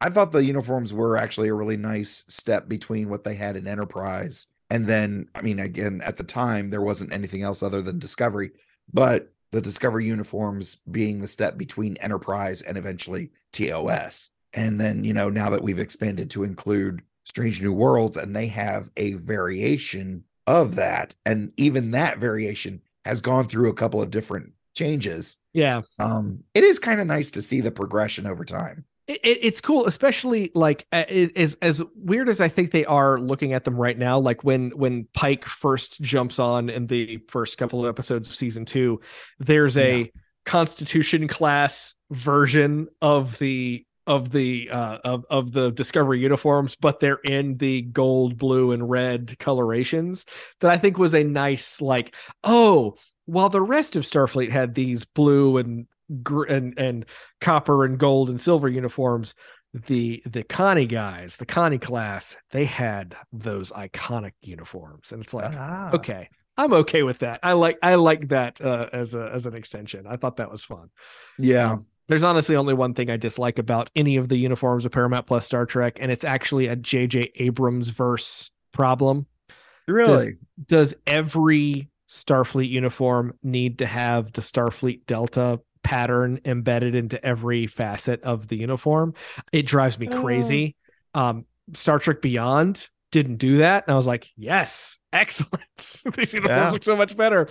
Speaker 2: I thought the uniforms were actually a really nice step between what they had in Enterprise. And then, I mean, again, at the time, there wasn't anything else other than Discovery, but the Discovery uniforms being the step between Enterprise and eventually TOS. And then, you know, now that we've expanded to include Strange New Worlds and they have a variation of that, and even that variation has gone through a couple of different changes.
Speaker 7: Yeah.
Speaker 2: Um, it is kind of nice to see the progression over time.
Speaker 7: It, it, it's cool, especially like as as weird as I think they are looking at them right now. Like when when Pike first jumps on in the first couple of episodes of season two, there's a
Speaker 2: Yeah.
Speaker 7: Constitution class version of the of the uh of of the Discovery uniforms, but they're in the gold, blue, and red colorations. That I think was a nice like oh. While the rest of Starfleet had these blue and gr- and and copper and gold and silver uniforms the the connie guys the connie class they had those iconic uniforms and it's like
Speaker 2: Ah.
Speaker 7: okay i'm okay with that i like i like that uh, as a as an extension i thought that was fun
Speaker 2: Yeah.
Speaker 7: there's honestly only one thing i dislike about any of the uniforms of paramount plus star trek and it's actually a jj abrams verse problem
Speaker 2: Really?
Speaker 7: does every Starfleet uniform need to have the Starfleet Delta pattern embedded into every facet of the uniform? It drives me crazy. Um, Star Trek Beyond didn't do that, and I was like, yes, excellent. [LAUGHS] These uniforms
Speaker 2: Yeah.
Speaker 7: look so much better.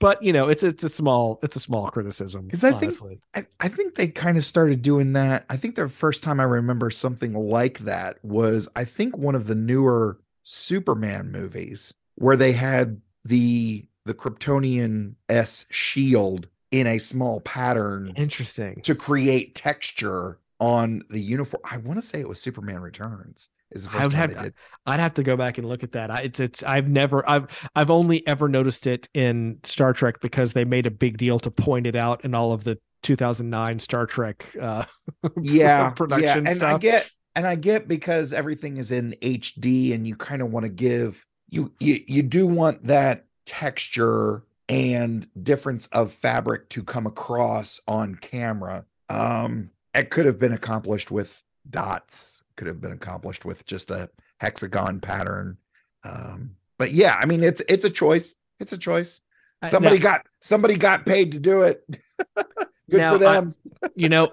Speaker 7: But you know, it's it's a small it's a small criticism.
Speaker 2: Because I think. I, I think they kind of started doing that. I think the first time I remember something like that was I think one of the newer Superman movies where they had the the Kryptonian S shield in a small pattern
Speaker 7: interesting.
Speaker 2: to create texture on the uniform. I want to say it was Superman Returns. Is the first
Speaker 7: I would
Speaker 2: time
Speaker 7: have
Speaker 2: they did.
Speaker 7: I'd have to go back and look at that. I, it's it's I've never I've I've only ever noticed it in Star Trek because they made a big deal to point it out in all of the 2009 Star Trek uh [LAUGHS]
Speaker 2: yeah
Speaker 7: production
Speaker 2: yeah. and i get and i get because everything is in hd and you kind of want to give you, you you do want that texture and difference of fabric to come across on camera um it could have been accomplished with dots could have been accomplished with just a hexagon pattern um but yeah i mean it's it's a choice it's a choice.
Speaker 7: I-
Speaker 2: somebody
Speaker 7: now-
Speaker 2: got somebody got paid to do it. [LAUGHS] Good
Speaker 7: Now,
Speaker 2: for
Speaker 7: I-
Speaker 2: them. [LAUGHS]
Speaker 7: you know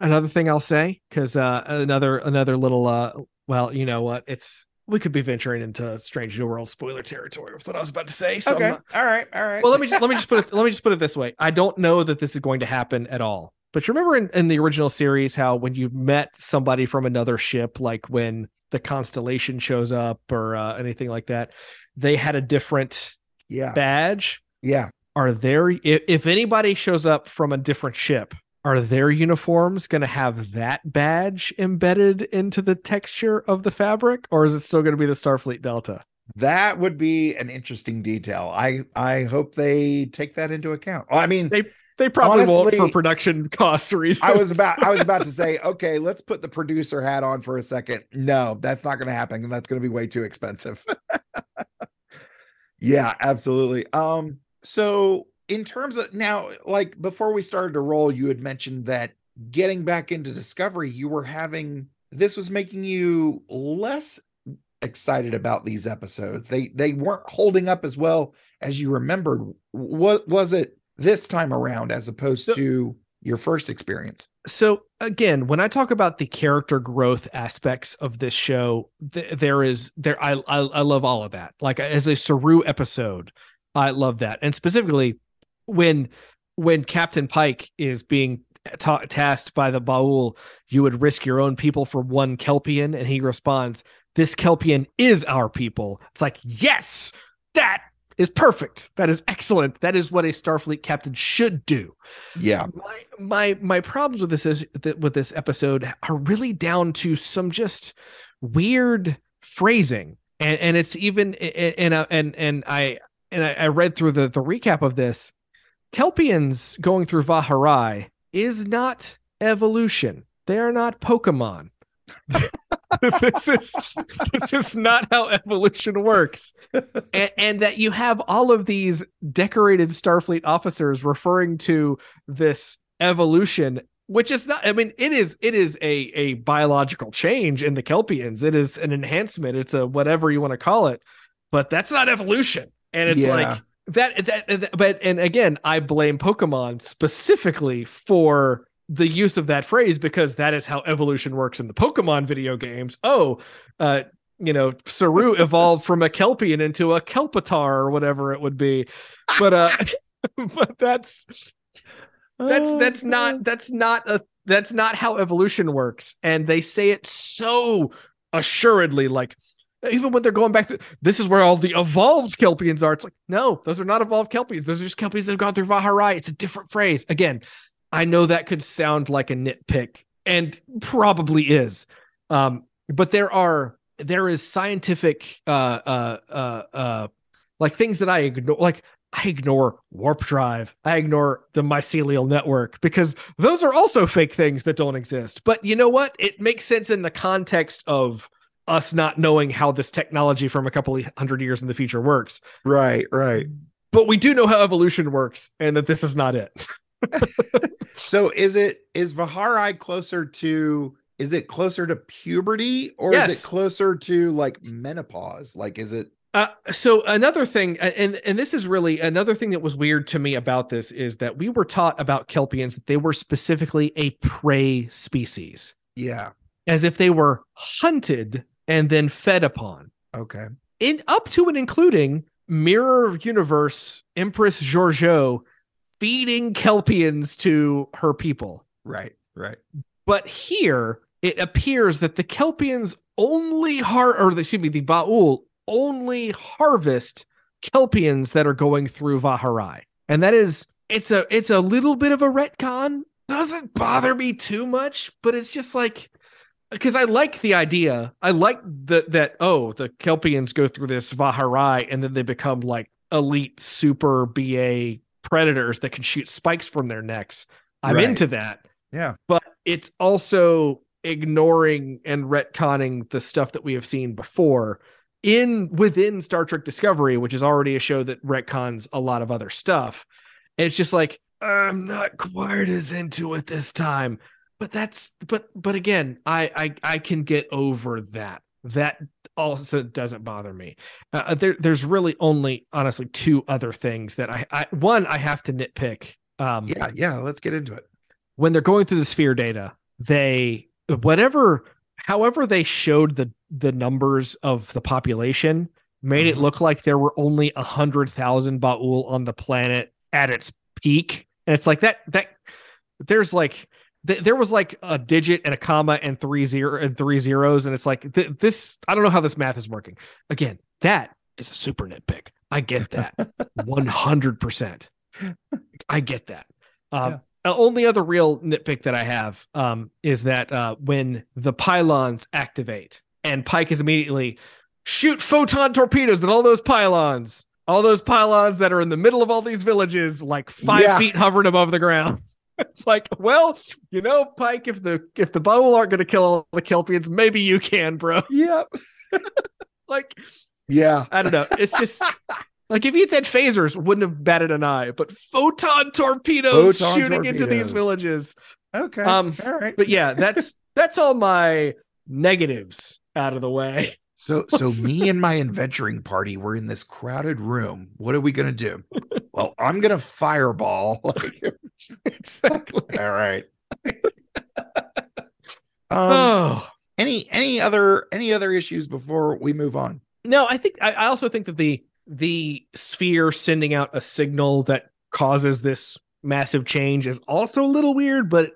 Speaker 7: another thing I'll say cuz uh another another little uh well, you know what? It's we could be venturing into Strange New World spoiler territory with what I was about to say. So
Speaker 2: okay.
Speaker 7: not-
Speaker 2: all right. All right.
Speaker 7: Well let me just let me just put it let me just put it this way. I don't know that this is going to happen at all. But you remember in, in the original series how when you met somebody from another ship like when the constellation shows up or uh, anything like that they had a different
Speaker 2: yeah.
Speaker 7: badge?
Speaker 2: Yeah.
Speaker 7: Are there if, if anybody shows up from a different ship are their uniforms going to have that badge embedded into the texture of the fabric or is it still going to be the starfleet delta
Speaker 2: That would be an interesting detail. I I hope they take that into account. Well, I mean,
Speaker 7: they they probably won't for production [LAUGHS] cost reasons
Speaker 2: I was about I was about to say, okay, let's put the producer hat on for a second. No, that's not going to happen, and that's going to be way too expensive. [LAUGHS] yeah, absolutely. Um, so in terms of now, like before we started to roll, you had mentioned that getting back into Discovery, you were having this was making you less excited about these episodes. They they weren't holding up as well as you remembered. What was it this time around as opposed
Speaker 7: So-
Speaker 2: to your first experience?
Speaker 7: so again when i talk about the character growth aspects of this show th- there is there I, I i love all of that like as a saru episode i love that and specifically when when captain pike is being ta- tasked by the baul you would risk your own people for one kelpian and he responds this kelpian is our people it's like yes that is perfect that is excellent that is what a starfleet captain should do
Speaker 2: Yeah.
Speaker 7: my my my problems with this is with this episode are really down to some just weird phrasing, and and it's even and uh, and and I and I, I read through the the recap of this. Kelpians going through Vaharai is not evolution. They are not Pokemon. [LAUGHS] this is this is not how evolution works and, and, that you have all of these decorated starfleet officers referring to this evolution which is not i mean it is it is a a biological change in the kelpians it is an enhancement it's a whatever you want to call it but that's not evolution and it's yeah. like that, that that but and again i blame pokemon specifically for the use of that phrase because that is how evolution works in the Pokemon video games. Oh, uh, you know, Saru [LAUGHS] evolved from a Kelpian into a Kelpitar or whatever it would be. But uh [LAUGHS] but that's that's oh, that's not that's not a that's not how evolution works. And they say it so assuredly, like even when they're going back to this is where all the evolved kelpians are it's like no those are not evolved kelpians those are just kelpians that have gone through vaharai it's a different phrase again I know that could sound like a nitpick and probably is. Um, but there are there is scientific uh uh uh uh like things that I ignore like I ignore warp drive. I ignore the mycelial network because those are also fake things that don't exist. But you know what? It makes sense in the context of us not knowing how this technology from a couple hundred years in the future works.
Speaker 2: Right, right.
Speaker 7: But we do know how evolution works and that this is not it. [LAUGHS]
Speaker 2: so is it is Vaharai closer to is it closer to puberty or yes. is it closer to like menopause? Like is it
Speaker 7: uh, so another thing, and and this is really another thing that was weird to me about this is that we were taught about Kelpians that they were specifically a prey species.
Speaker 2: Yeah,
Speaker 7: as if they were hunted and then fed upon.
Speaker 2: Okay,
Speaker 7: in up to and including Mirror Universe Empress Georgiou feeding Kelpians to her people.
Speaker 2: Right, right.
Speaker 7: But here it appears that the Kelpians only har or excuse me, the Ba'ul only harvest Kelpians that are going through Vaharai. And that is it's a it's a little bit of a retcon. Doesn't bother me too much, but it's just like because I like the idea. I like that that oh, the Kelpians go through this Vaharai and then they become like elite super BA predators that can shoot spikes from their necks. I'm right. into that.
Speaker 2: Yeah.
Speaker 7: But it's also ignoring and retconning the stuff that we have seen before in within Star Trek Discovery, which is already a show that retcons a lot of other stuff. And it's just like I'm not quite as into it this time. But that's but but again, I I I can get over that. That also doesn't bother me. Uh, uh, there, there's really only honestly two other things that I, I one I have to nitpick.
Speaker 2: Um, yeah, yeah. Let's get into it.
Speaker 7: When they're going through the sphere data, they whatever, however they showed the the numbers of the population made mm-hmm. it look like there were only a hundred thousand Ba'ul on the planet at its peak, and it's like that that there's like th- there was like a digit and a comma and three zero and three zeros, and it's like th- this. I don't know how this math is working. Again, that is a super nitpick. I get that, [LAUGHS] one hundred percent. I get that. Um, yeah. Only other real nitpick that I have um, is that uh, when the pylons activate and Pike is immediately shoot photon torpedoes at all those pylons, all those pylons that are in the middle of all these villages, like five yeah. feet hovering above the ground. It's like, well, you know, Pike, if the if the Ba'ul aren't going to kill all the Kelpians, maybe you can, bro. [LAUGHS]
Speaker 2: Yep.
Speaker 7: like,
Speaker 2: yeah,
Speaker 7: I don't know. It's just [LAUGHS] like if he had said phasers, wouldn't have batted an eye, but photon torpedoes photon shooting torpedoes. into these villages.
Speaker 2: Okay.
Speaker 7: Um. All right. But yeah, that's that's all my negatives out of the way.
Speaker 2: So, so me and my adventuring party were in this crowded room. What are we gonna do? well, I'm gonna fireball. [LAUGHS]
Speaker 7: exactly.
Speaker 2: All right. [LAUGHS] um, oh. Any any other any other issues before we move on?
Speaker 7: No, I think I, I also think that the the sphere sending out a signal that causes this massive change is also a little weird, but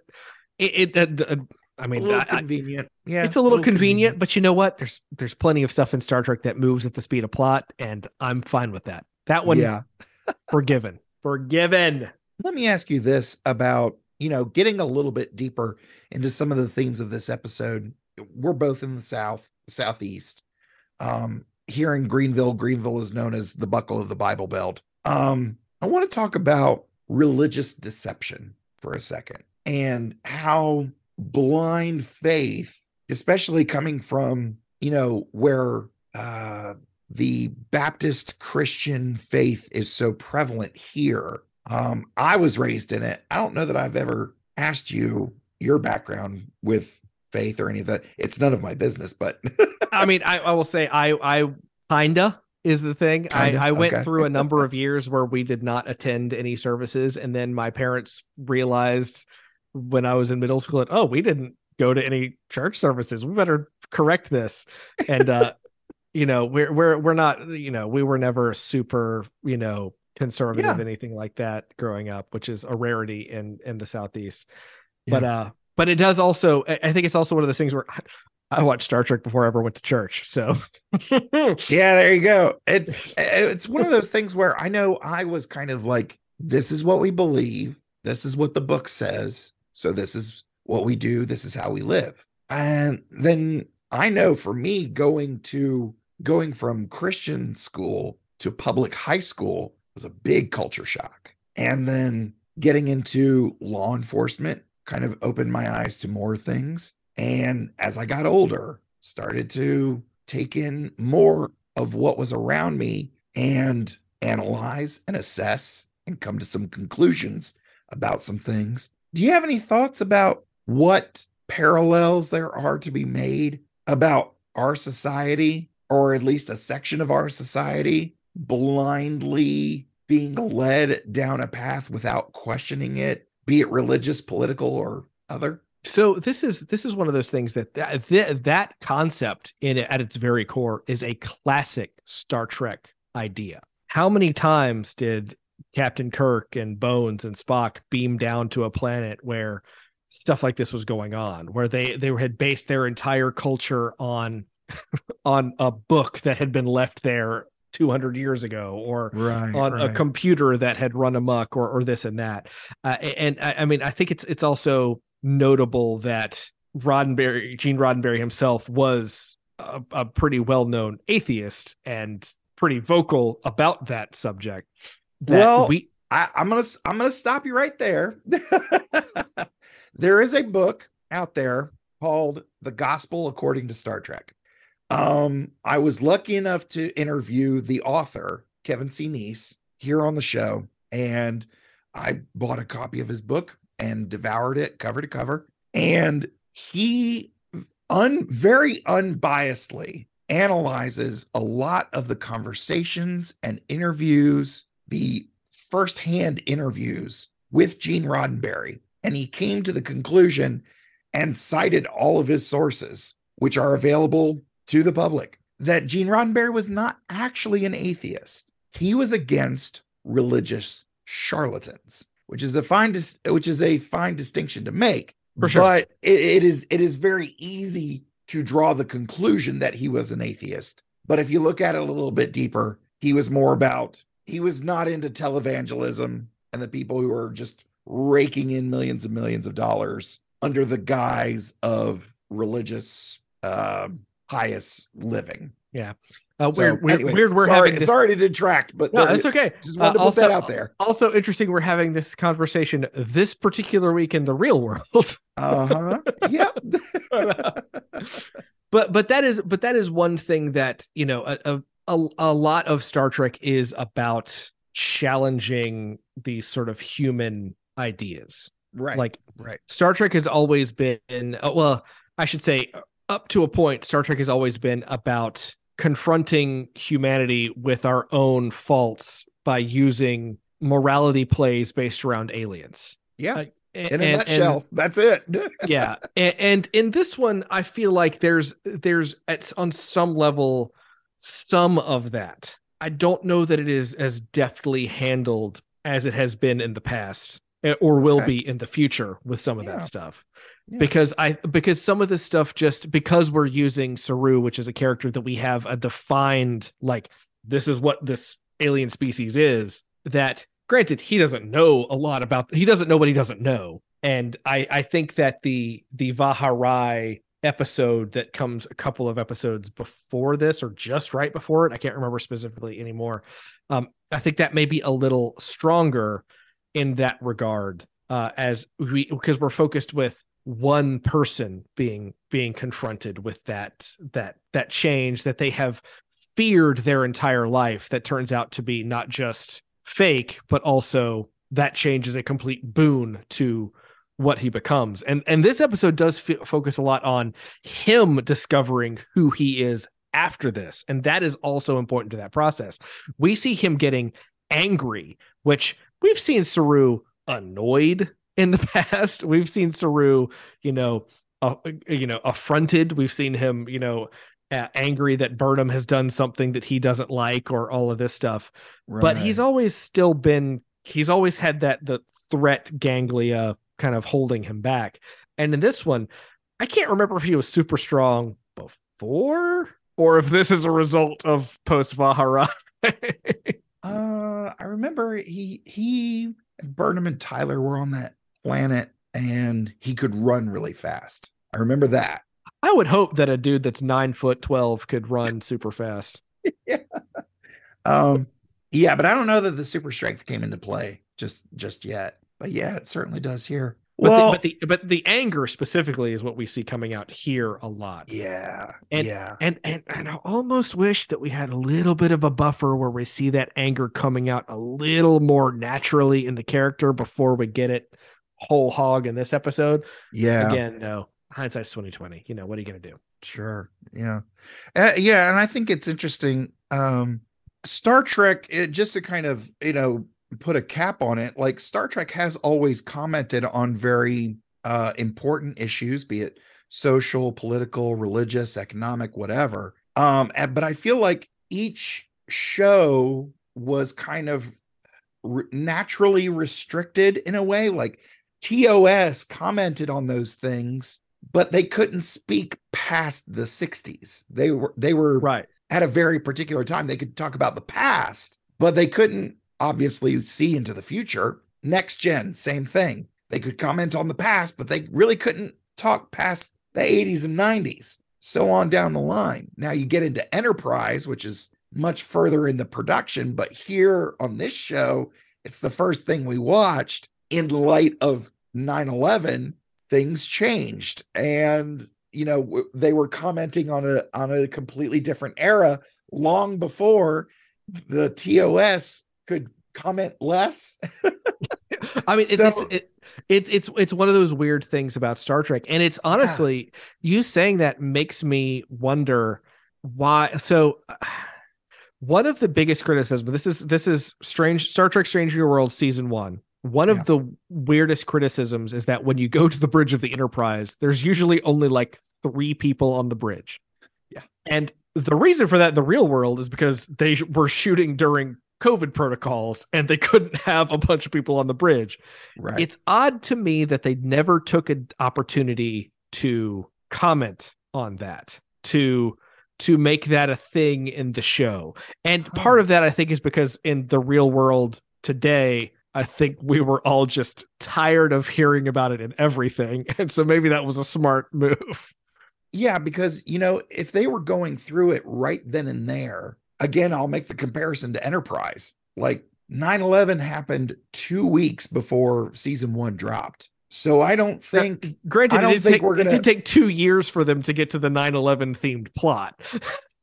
Speaker 7: it, it uh, I mean,
Speaker 2: it's convenient.
Speaker 7: yeah, it's a little, a little convenient, convenient, but you know what? There's there's plenty of stuff in Star Trek that moves at the speed of plot, and I'm fine with that. That one,
Speaker 2: yeah, [LAUGHS]
Speaker 7: forgiven, forgiven.
Speaker 2: Let me ask you this about you know getting a little bit deeper into some of the themes of this episode. We're both in the South. southeast. Um, here in Greenville, Greenville is known as the buckle of the Bible Belt. Um, I want to talk about religious deception for a second and how blind faith, especially coming from, you know, where uh, the Baptist Christian faith is so prevalent here. Um, I was raised in it. I don't know that I've ever asked you your background with faith or any of that. It's none of my business, but [LAUGHS]
Speaker 7: I mean, I, I will say I I kinda is the thing.
Speaker 2: Kinda?
Speaker 7: I, I went
Speaker 2: Okay.
Speaker 7: through a [LAUGHS] number of years where we did not attend any services, and then my parents realized when I was in middle school that oh, we didn't go to any church services. We better correct this. And uh, [LAUGHS] you know, we're we're we're not, you know, we were never super, you know, conservative,
Speaker 2: Yeah.
Speaker 7: anything like that growing up, which is a rarity in in the southeast. But uh, but it does also. I I think it's also one of those things where. I watched Star Trek before I ever went to church. So [LAUGHS]
Speaker 2: yeah, there you go. It's it's one of those things where I know I was kind of like, this is what we believe, this is what the book says, so this is what we do, this is how we live. And then I know for me going to going from Christian school to public high school was a big culture shock. And then getting into law enforcement kind of opened my eyes to more things. And as I got older, started to take in more of what was around me and analyze and assess and come to some conclusions about some things. Do you have any thoughts about what parallels there are to be made about our society, or at least a section of our society, blindly being led down a path without questioning it, be it religious, political, or other?
Speaker 7: so this is this is one of those things that that that, that concept in at its very core is a classic Star Trek idea. How many times did Captain Kirk and Bones and Spock beam down to a planet where stuff like this was going on, where they they had based their entire culture on [LAUGHS] on a book that had been left there 200 years ago or
Speaker 2: Right,
Speaker 7: on a computer that had run amok or or this and that. Uh, and I, I mean i think it's it's also notable that roddenberry gene roddenberry himself was a, a pretty well-known atheist and pretty vocal about that subject
Speaker 2: well,
Speaker 7: we
Speaker 2: I, I'm gonna I'm gonna stop you right there. [LAUGHS] there is a book out there called "The Gospel According to Star Trek." Um, I was lucky enough to interview the author, Kevin C. Neece, here on the show, and I bought a copy of his book and devoured it cover to cover. And he un very unbiasedly analyzes a lot of the conversations and interviews, the firsthand interviews with Gene Roddenberry. And he came to the conclusion and cited all of his sources, which are available to the public, that Gene Roddenberry was not actually an atheist. He was against religious charlatans, which is a fine dis- which is a fine distinction to make.
Speaker 7: For sure.
Speaker 2: But it, it is it is very easy to draw the conclusion that he was an atheist. But if you look at it a little bit deeper, he was more about he was not into televangelism and the people who are just raking in millions and millions of dollars under the guise of religious uh, pious living.
Speaker 7: yeah uh,
Speaker 2: So,
Speaker 7: weird, weird,
Speaker 2: anyway,
Speaker 7: weird we're
Speaker 2: sorry,
Speaker 7: having this
Speaker 2: sorry to detract, but
Speaker 7: no it's okay
Speaker 2: Just wanted to
Speaker 7: Uh,
Speaker 2: put that out there.
Speaker 7: also interesting we're having this conversation this particular week in the real world
Speaker 2: Uh huh. yep. [LAUGHS]
Speaker 7: but but that is but that is one thing that you know a, a a a lot of Star Trek is about challenging these sort of human ideas.
Speaker 2: Right.
Speaker 7: Like
Speaker 2: right.
Speaker 7: Star Trek has always been uh, well, I should say up to a point Star Trek has always been about confronting humanity with our own faults by using morality plays based around aliens.
Speaker 2: Yeah.
Speaker 7: Uh,
Speaker 2: In a
Speaker 7: and-
Speaker 2: nutshell,
Speaker 7: and-
Speaker 2: that's it. [LAUGHS]
Speaker 7: yeah and, and in this one i feel like there's there's at on some level some of that i don't know that it is as deftly handled as it has been in the past eh, or will
Speaker 2: Okay.
Speaker 7: be in the future with some of
Speaker 2: Yeah.
Speaker 7: that stuff
Speaker 2: Yeah.
Speaker 7: because i because some of this stuff just because we're using saru which is a character that we have a defined like this is what this alien species is that granted he doesn't know a lot about he doesn't know what he doesn't know and i i think that the the vaharai episode that comes a couple of episodes before this or just right before it. I can't remember specifically anymore. Um, I think that may be a little stronger in that regard, uh, as we because we're focused with one person being being confronted with that that that change that they have feared their entire life that turns out to be not just fake but also that change is a complete boon to what he becomes. And and this episode does f- focus a lot on him discovering who he is after this. And that is also important to that process. We see him getting angry which we've seen saru annoyed in the [LAUGHS] past. We've seen saru you know uh, you know affronted. We've seen him you know uh, angry that burnham has done something that he doesn't like or all of this stuff. But he's always still been he's always had that the threat ganglia kind of holding him back. And in this one, I can't remember if he was super strong before or if this is a result of post vahar'ai. [LAUGHS]
Speaker 2: uh, I remember he he Burnham and Tyler were on that planet and he could run really fast. I remember that.
Speaker 7: I would hope that a dude that's nine foot twelve could run super fast. [LAUGHS]
Speaker 2: yeah. Um yeah, but I don't know that the super strength came into play just just yet. But yeah, it certainly does here.
Speaker 7: But,
Speaker 2: well,
Speaker 7: the, but the but the anger specifically is what we see coming out here a lot.
Speaker 2: Yeah,
Speaker 7: and,
Speaker 2: yeah,
Speaker 7: and and and I almost wish that we had a little bit of a buffer where we see that anger coming out a little more naturally in the character before we get it whole hog in this episode.
Speaker 2: Yeah,
Speaker 7: again, no hindsight's twenty twenty. You know what are you gonna do?
Speaker 2: Sure, yeah, uh, yeah, and I think it's interesting. Um, Star Trek, it, just to kind of you know put a cap on it like star trek has always commented on very uh important issues be it social political religious economic whatever. Um but i feel like each show was kind of re- naturally restricted in a way like tos commented on those things but they couldn't speak past the 60s they were they were
Speaker 7: right.
Speaker 2: at a very particular time they could talk about the past but they couldn't obviously see into the future. Next gen, same thing. They could comment on the past, but they really couldn't talk past the 80s and 90s. So on down the line. Now you get into Enterprise, which is much further in the production, but here on this show, it's the first thing we watched in light of 9/11, things changed and you know they were commenting on a on a completely different era long before the TOS could comment less. [LAUGHS]
Speaker 7: I mean, so, it's, it, it's it's it's one of those weird things about Star Trek, and it's honestly yeah. you saying that makes me wonder why. So, [SIGHS] one of the biggest criticisms. This is this is strange. Star Trek: Strange New World season one. One of yeah. the weirdest criticisms is that when you go to the bridge of the Enterprise, there's usually only like three people on the bridge.
Speaker 2: Yeah,
Speaker 7: and the reason for that in the real world is because they were shooting during COVID protocols and they couldn't [LAUGHS] have a bunch of people on the bridge.
Speaker 2: Right.
Speaker 7: It's odd to me that they never took an opportunity to comment on that, to to make that a thing in the show. And hmm. part of that I think is because in the real world today, I think we were all just tired of hearing about it in everything. [LAUGHS] And so maybe that was a smart move.
Speaker 2: Yeah, because you know, if they were going through it right then and there, again, I'll make the comparison to Enterprise. Like 9 11 happened two weeks before season one dropped. So I don't think.
Speaker 7: Now, granted,
Speaker 2: I don't
Speaker 7: think
Speaker 2: take,
Speaker 7: we're
Speaker 2: gonna.
Speaker 7: It did take two years for them to get to the 9/11 themed plot.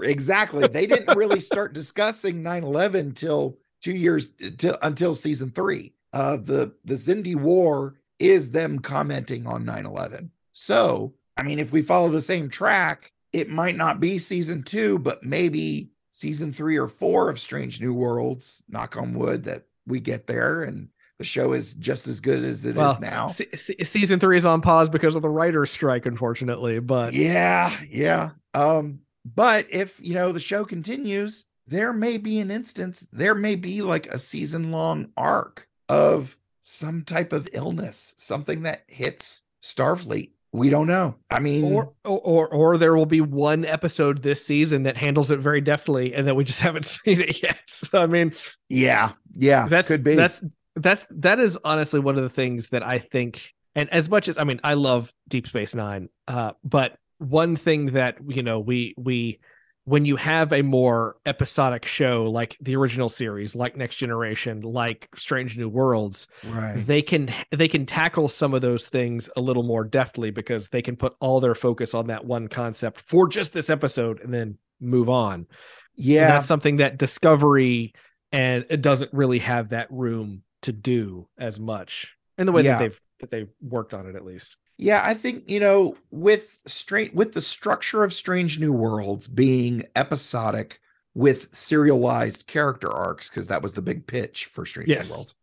Speaker 2: exactly, they didn't [LAUGHS] really start discussing 9/11 until two years till until season three. Uh, the the Xindi War is them commenting on 9/11. So I mean, if we follow the same track, it might not be season two, but maybe season three or four of Strange New Worlds. Knock on wood that we get there and the show is just as good as it well, is now.
Speaker 7: Se- season three is on pause because of the writer's strike, unfortunately. But
Speaker 2: yeah, yeah. Um, but if you know the show continues, there may be an instance, there may be like a season long arc of some type of illness, something that hits Starfleet we don't know. I mean,
Speaker 7: or, or or there will be one episode this season that handles it very deftly, and that we just [LAUGHS] haven't seen it yet. [LAUGHS] So, I mean,
Speaker 2: yeah, yeah,
Speaker 7: that's
Speaker 2: could be.
Speaker 7: That's that's that is honestly one of the things that I think. And as much as I mean, I love Deep Space Nine, uh, but one thing that you know we we when you have a more episodic show like the original series like next generation like strange new worlds
Speaker 2: Right.
Speaker 7: they can they can tackle some of those things a little more deftly because they can put all their focus on that one concept for just this episode and then move on
Speaker 2: Yeah.
Speaker 7: that's something that discovery and it doesn't really have that room to do as much in the way
Speaker 2: Yeah.
Speaker 7: that they've that they've worked on it at least
Speaker 2: Yeah, I think you know with straight with the structure of Strange New Worlds being episodic with serialized character arcs because that was the big pitch for Strange
Speaker 7: Yes.
Speaker 2: New Worlds.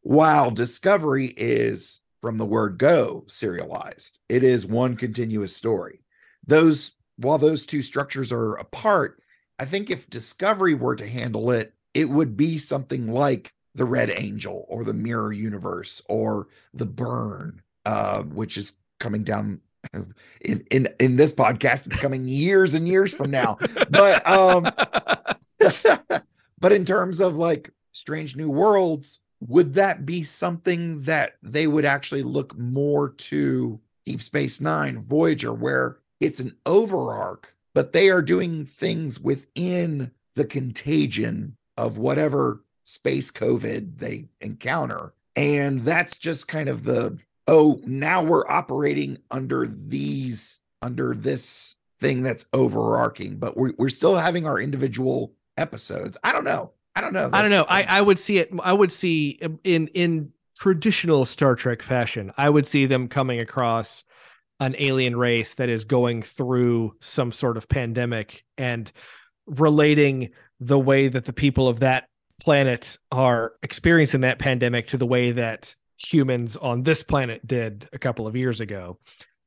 Speaker 2: While Discovery is from the word go serialized, it is one continuous story. Those while those two structures are apart, I think if Discovery were to handle it, it would be something like the Red Angel or the Mirror Universe or the Burn, uh, which is coming down in in in this podcast. It's coming years and years from now, but um, [LAUGHS] but in terms of like Strange New Worlds, would that be something that they would actually look more to Deep Space Nine, Voyager, where it's an overarch, but they are doing things within the contagion of whatever space COVID they encounter. And that's just kind of the oh, now we're operating under these, under this thing that's overarching, but we're, we're still having our individual episodes. I don't know. I don't know.
Speaker 7: I don't know. I, I would see it. I would see um, in in traditional Star Trek fashion. I would see them coming across an alien race that is going through some sort of pandemic and relating the way that the people of that planet are experiencing that pandemic to the way that humans on this planet did a couple of years ago.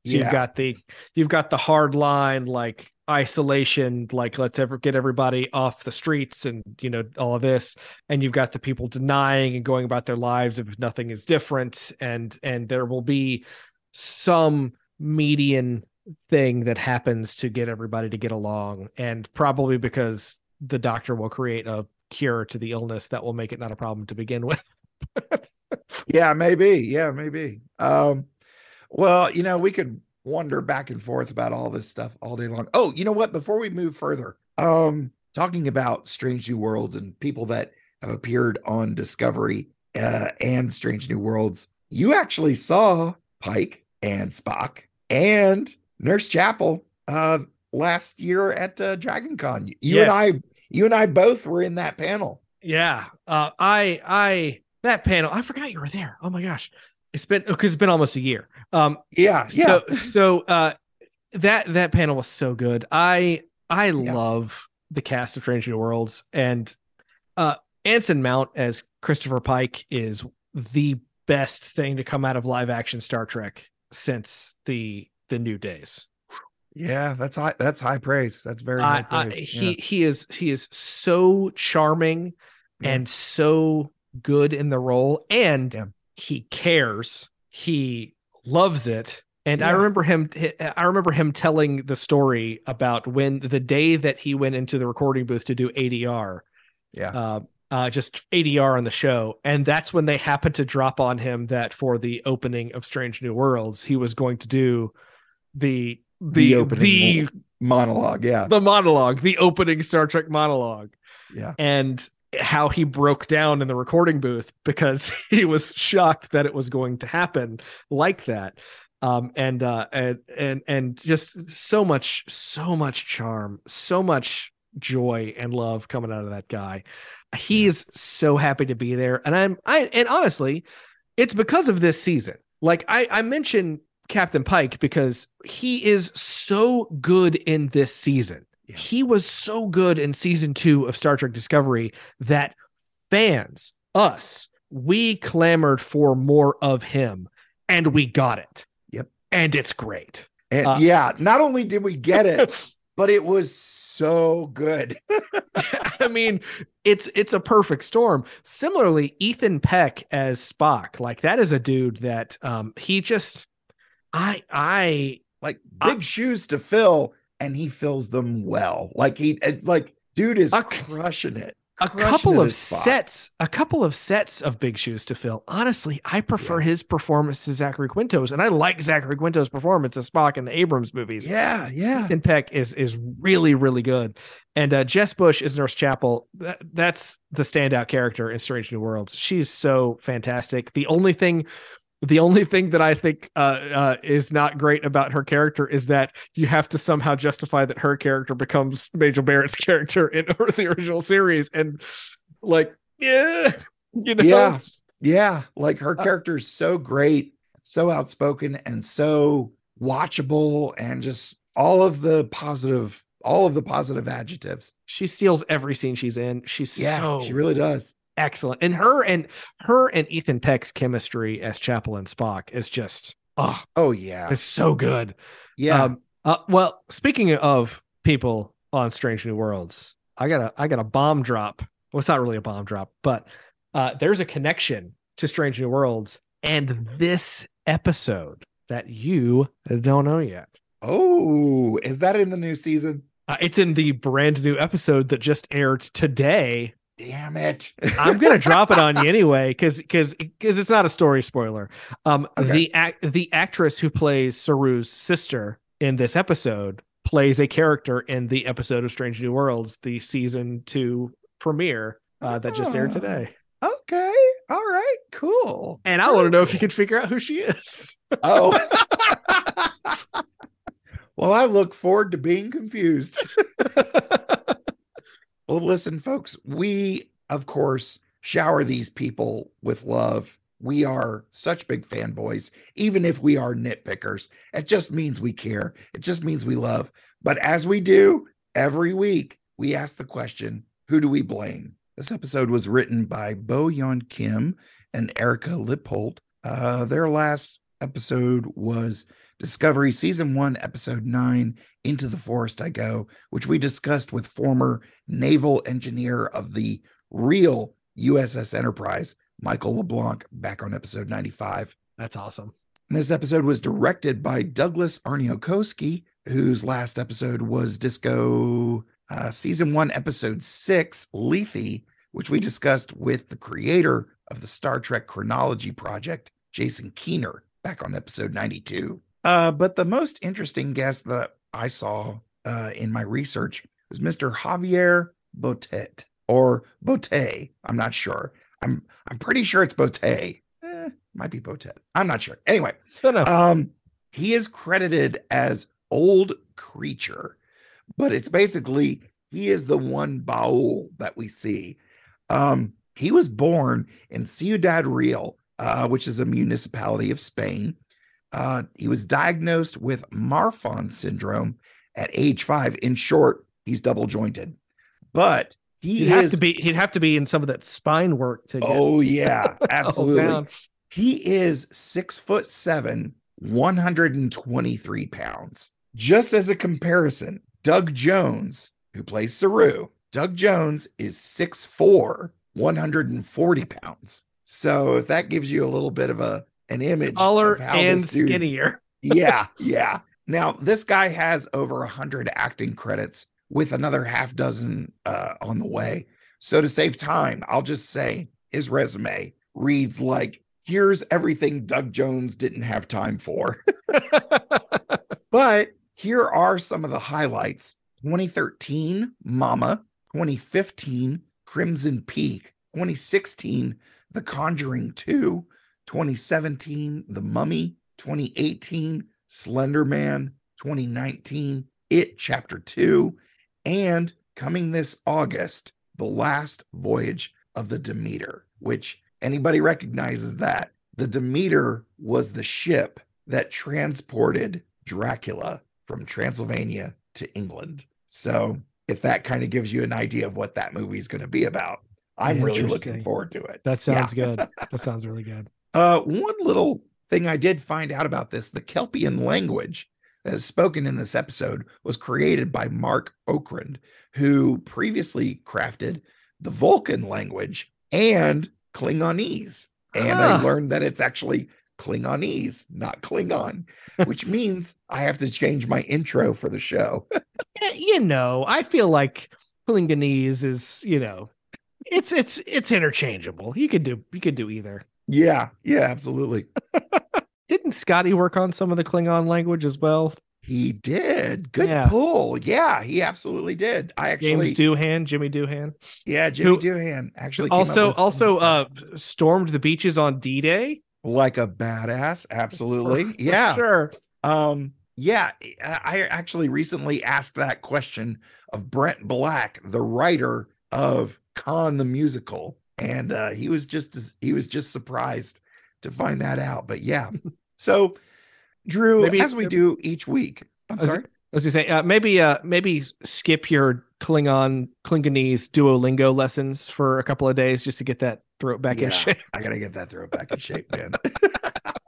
Speaker 7: So
Speaker 2: Yeah.
Speaker 7: you've got the you've got the hard line like isolation like let's ever get everybody off the streets and you know all of this and you've got the people denying and going about their lives if nothing is different and and there will be some median thing that happens to get everybody to get along and probably because the doctor will create a cure to the illness that will make it not a problem to begin with [LAUGHS]
Speaker 2: yeah maybe. Yeah maybe. Um well you know we could wander back and forth about all this stuff all day long. Oh you know what? Before we move further um talking about strange new worlds and people that have appeared on discovery uh, and strange new worlds you actually saw pike and spock and nurse chapel uh last year at uh, dragon con you and i you and i both were in that panel.
Speaker 7: Yeah. Uh, I, I, that panel, I forgot you were there. Oh my gosh. It's been, because it's been almost a year. Um,
Speaker 2: yeah yeah
Speaker 7: so, so, uh, that, that panel was so good. I, I love the cast of Strange New Worlds and, uh, Anson Mount as Christopher Pike is the best thing to come out of live action Star Trek since the, the new days.
Speaker 2: Yeah, that's high. That's high praise. That's very high
Speaker 7: I-
Speaker 2: praise.
Speaker 7: he
Speaker 2: yeah.
Speaker 7: he is he is so charming and so good in the role and he cares. He loves it. And i remember him i remember him telling the story about when the day that he went into the recording booth to do adr
Speaker 2: yeah.
Speaker 7: Uh, uh, just ADR on the show, and that's when they happened to drop on him that for the opening of Strange New Worlds, he was going to do the the
Speaker 2: The opening
Speaker 7: the
Speaker 2: monologue. Yeah,
Speaker 7: the monologue, the opening Star Trek monologue,
Speaker 2: yeah.
Speaker 7: and how he broke down in the recording booth because [LAUGHS] he was shocked that it was going to happen like that. Um, and uh, and and and just so much, so much charm, so much joy and love coming out of that guy. He is so happy to be there, and I'm I and honestly, it's because of this season. Like I I mentioned Captain Pike because he is so good in this season. He was so good in season two of Star Trek Discovery that fans, us, we clamored for more of him and we got it.
Speaker 2: Yep.
Speaker 7: And it's great.
Speaker 2: And
Speaker 7: Uh,
Speaker 2: yeah, not only did we get it, [LAUGHS] but it was so good. [LAUGHS] [LAUGHS]
Speaker 7: I mean, it's it's a perfect storm. Similarly, Ethan Peck as Spock, like that is a dude that um he just I I
Speaker 2: like big shoes to fill, and he fills them well. Like he, it's like dude is crushing it.
Speaker 7: a couple
Speaker 2: it
Speaker 7: of sets, a couple of sets of big shoes to fill. Honestly, I prefer his performance to Zachary Quinto's, and I like Zachary Quinto's performance as Spock in the Abrams movies.
Speaker 2: Yeah, yeah.
Speaker 7: Ethan Peck is is really really good, and uh, Jess Bush is Nurse Chapel. That, that's the standout character in Strange New Worlds. She's so fantastic. The only thing. The only thing that I think uh, uh, is not great about her character is that you have to somehow justify that her character becomes Majel Barrett's [LAUGHS] character in [LAUGHS] the original series, and like, yeah, [LAUGHS] you know,
Speaker 2: Yeah. Yeah. Like her character is so great, so outspoken, and so watchable, and just all of the positive, all of the positive adjectives.
Speaker 7: she steals every scene she's in. She's
Speaker 2: Yeah,
Speaker 7: so
Speaker 2: she really does.
Speaker 7: Excellent. And her and her and Ethan Peck's chemistry as Chapel and Spock is just oh,
Speaker 2: Oh yeah.
Speaker 7: it's so good.
Speaker 2: Yeah.
Speaker 7: Um, uh, well, speaking of people on Strange New Worlds, I got a I got a bomb drop. Well, it's not really a bomb drop, but uh, there's a connection to Strange New Worlds and this episode that you don't know yet.
Speaker 2: oh, is that in the new season?
Speaker 7: Uh, it's in the brand new episode that just aired today
Speaker 2: Damn it.
Speaker 7: I'm gonna drop it on you [LAUGHS] anyway, because because because it's not a story spoiler. Um,
Speaker 2: Okay.
Speaker 7: the act the actress who plays Saru's sister in this episode plays a character in the episode of Strange New Worlds, the season two premiere uh, that just aired
Speaker 2: Oh.
Speaker 7: today.
Speaker 2: Okay. All right. Cool.
Speaker 7: And I want to know if you can figure out who she is.
Speaker 2: Oh. [LAUGHS] [LAUGHS] well, I look forward to being confused. Well, listen, folks, we, of course, shower these people with love. We are such big fanboys, even if we are nitpickers. It just means we care. It just means we love. But as we do every week, we ask the question who do we blame? This episode was written by Bo Yeon Kim and Erika Lippoldt. Uh, their last episode was Discovery Season 1, Episode 9, Into the Forest I Go, which we discussed with former naval engineer of the real USS Enterprise, Michael LeBlanc, back on episode 95.
Speaker 7: That's awesome.
Speaker 2: And this episode was directed by Douglas Aarniokoski, whose last episode was Disco uh, Season 1, Episode 6, Lethe, which we discussed with the creator of the Star Trek Chronology Project, Jason Keener, back on episode 92. Uh, but the most interesting guest that I saw uh, in my research was Mr. Javier Botet or Bote. I'm not sure. I'm I'm pretty sure it's Bote. Eh, might be Botet. I'm not sure. Anyway, um, he is credited as Old Creature, but it's basically he is the one Ba'ul that we see. Um, he was born in Ciudad Real, uh, which is a municipality of Spain. Uh, he was diagnosed with Marfan syndrome at age five. In short, he's double jointed, but he
Speaker 7: He'd have to be he'd have to be in some of that spine work to get
Speaker 2: Oh [LAUGHS] yeah, absolutely. He is six foot seven, 123 pounds. Just as a comparison, Doug Jones, who plays Saru, Doug Jones is 6'4, 140 pounds. So if that gives you a little bit of a an image
Speaker 7: taller and
Speaker 2: dude-
Speaker 7: skinnier. [LAUGHS]
Speaker 2: yeah, yeah. Now this guy has over a hundred acting credits with another half dozen uh, on the way. So to save time, I'll just say his resume reads like here's everything Doug Jones didn't have time for. [LAUGHS] but here are some of the highlights 2013, Mama, 2015, Crimson Peak, 2016, The Conjuring 2, 2017, The Mummy, 2018, Slender Man, 2019, It Chapter 2, and coming this August, The Last Voyage of the Demeter, which anybody recognizes that. The Demeter was the ship that transported Dracula from Transylvania to England. So, if that kind of gives you an idea of what that movie is going to be about, I'm really looking forward to it.
Speaker 7: That
Speaker 2: Yeah.
Speaker 7: sounds good. [LAUGHS] That sounds really good.
Speaker 2: Uh, one little thing I did find out about this the Kelpian language that is spoken in this episode was created by Marc Okrand, who previously crafted the Vulcan language and Klingonese. And I
Speaker 7: Ah.
Speaker 2: learned that it's actually Klingonese, not Klingon, [LAUGHS] which means I have to change my intro for the show. [LAUGHS]
Speaker 7: You know, I feel like Klingonese is, you know, it's it's it's interchangeable. You could do you could do either.
Speaker 2: Yeah, yeah, absolutely. [LAUGHS]
Speaker 7: Didn't Scotty work on some of the Klingon language as well?
Speaker 2: He did. Good
Speaker 7: Yeah.
Speaker 2: pull. Yeah, he absolutely did. I actually,
Speaker 7: James Doohan, Jimmy Doohan.
Speaker 2: yeah, Jimmy
Speaker 7: who-
Speaker 2: Doohan actually
Speaker 7: Also also uh stormed the beaches on D-Day.
Speaker 2: like a badass. Absolutely, [LAUGHS] yeah.
Speaker 7: Sure.
Speaker 2: Um, yeah, I I actually recently asked that question of Brent Black, the writer of Con the musical, and uh, he was just he was just surprised to find that out. But yeah, [LAUGHS] so Drew,
Speaker 7: Maybe-
Speaker 2: as we do each week, I'm
Speaker 7: I was-
Speaker 2: sorry.
Speaker 7: I was gonna say uh, maybe uh maybe skip your Klingon Klingonese Duolingo lessons for a couple of days just to get that throat back
Speaker 2: Yeah,
Speaker 7: in shape.
Speaker 2: I gotta get that throat back in shape, man. [LAUGHS]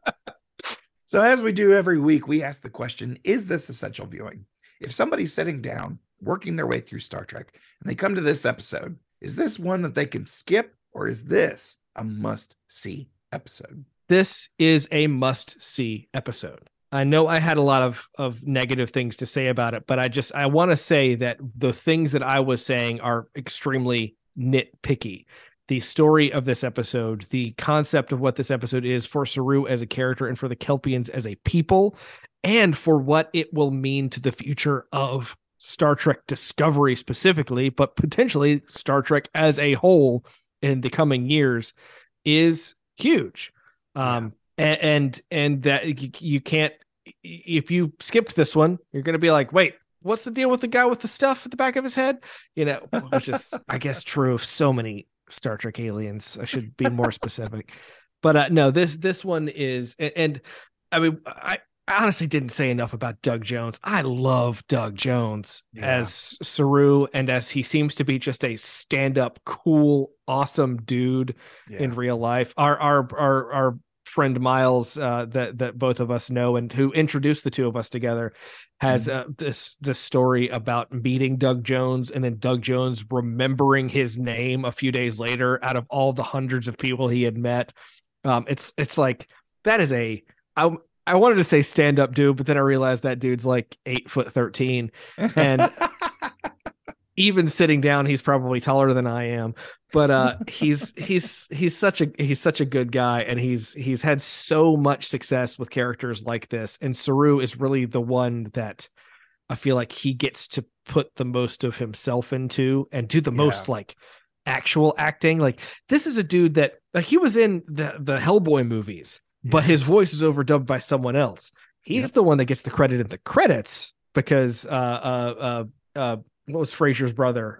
Speaker 2: [LAUGHS] so as we do every week, we ask the question: Is this essential viewing? If somebody's sitting down, working their way through Star Trek, and they come to this episode, is this one that they can skip, or is this a must-see episode?
Speaker 7: This is a must see episode. I know I had a lot of of negative things to say about it, but I just I want to say that the things that I was saying are extremely nitpicky. The story of this episode, the concept of what this episode is for Saru as a character and for the Kelpians as a people, and for what it will mean to the future of Star Trek Discovery specifically, but potentially Star Trek as a whole in the coming years is huge. Um, a- and and that you, you can't if you skipped this one, you're gonna be like, wait, what's the deal with the guy with the stuff at the back of his head? You know, which is [LAUGHS] I guess true of so many Star Trek aliens. I should be more specific, but uh, no, this this one is, and, and I mean, I. I honestly didn't say enough about Doug Jones. I love Doug Jones
Speaker 2: Yeah.
Speaker 7: as Saru, and as he seems to be just a stand-up, cool, awesome dude in real life. Our our our our friend Miles, uh, that that both of us know and who introduced the two of us together, has uh, this this story about meeting Doug Jones and then Doug Jones remembering his name a few days later out of all the hundreds of people he had met. Um, it's it's like that is a I I wanted to say stand up dude, but then I realized that dude's like eight foot thirteen, and [LAUGHS] even sitting down, he's probably taller than I am. But uh, [LAUGHS] he's he's he's such a he's such a good guy, and he's he's had so much success with characters like this. And Saru is really the one that I feel like he gets to put the most of himself into and do the most like actual acting. Like this is a dude that like he was in the the Hellboy movies, but his voice is overdubbed by someone else. He's the one that gets the credit in the credits because uh uh uh uh what was Frasier's brother?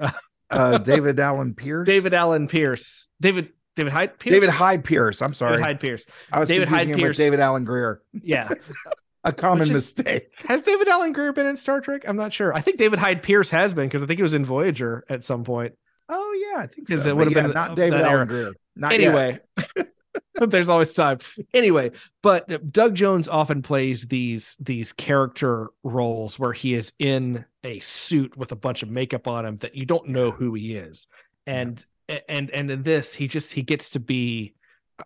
Speaker 2: Uh, David [LAUGHS] Allen Pierce.
Speaker 7: David Allen Pierce. David David Hyde Pierce.
Speaker 2: David Hyde Pierce. I'm sorry.
Speaker 7: David Hyde Pierce.
Speaker 2: I was
Speaker 7: David
Speaker 2: confusing
Speaker 7: Hyde
Speaker 2: him
Speaker 7: Pierce.
Speaker 2: with David Alan Grier.
Speaker 7: Yeah. [LAUGHS]
Speaker 2: A common
Speaker 7: is-
Speaker 2: mistake.
Speaker 7: Has David Alan Grier been in Star Trek? I'm not sure. I think David Hyde Pierce has been because I think he was in Voyager at some point.
Speaker 2: Oh yeah, I think so.
Speaker 7: It would have
Speaker 2: yeah,
Speaker 7: been
Speaker 2: not David Allen
Speaker 7: era.
Speaker 2: Greer. Not
Speaker 7: anyway, [LAUGHS] [LAUGHS] there's always time. Anyway, but Doug Jones often plays these these character roles where he is in a suit with a bunch of makeup on him that you don't know who he is, and and and in this he just he gets to be uh,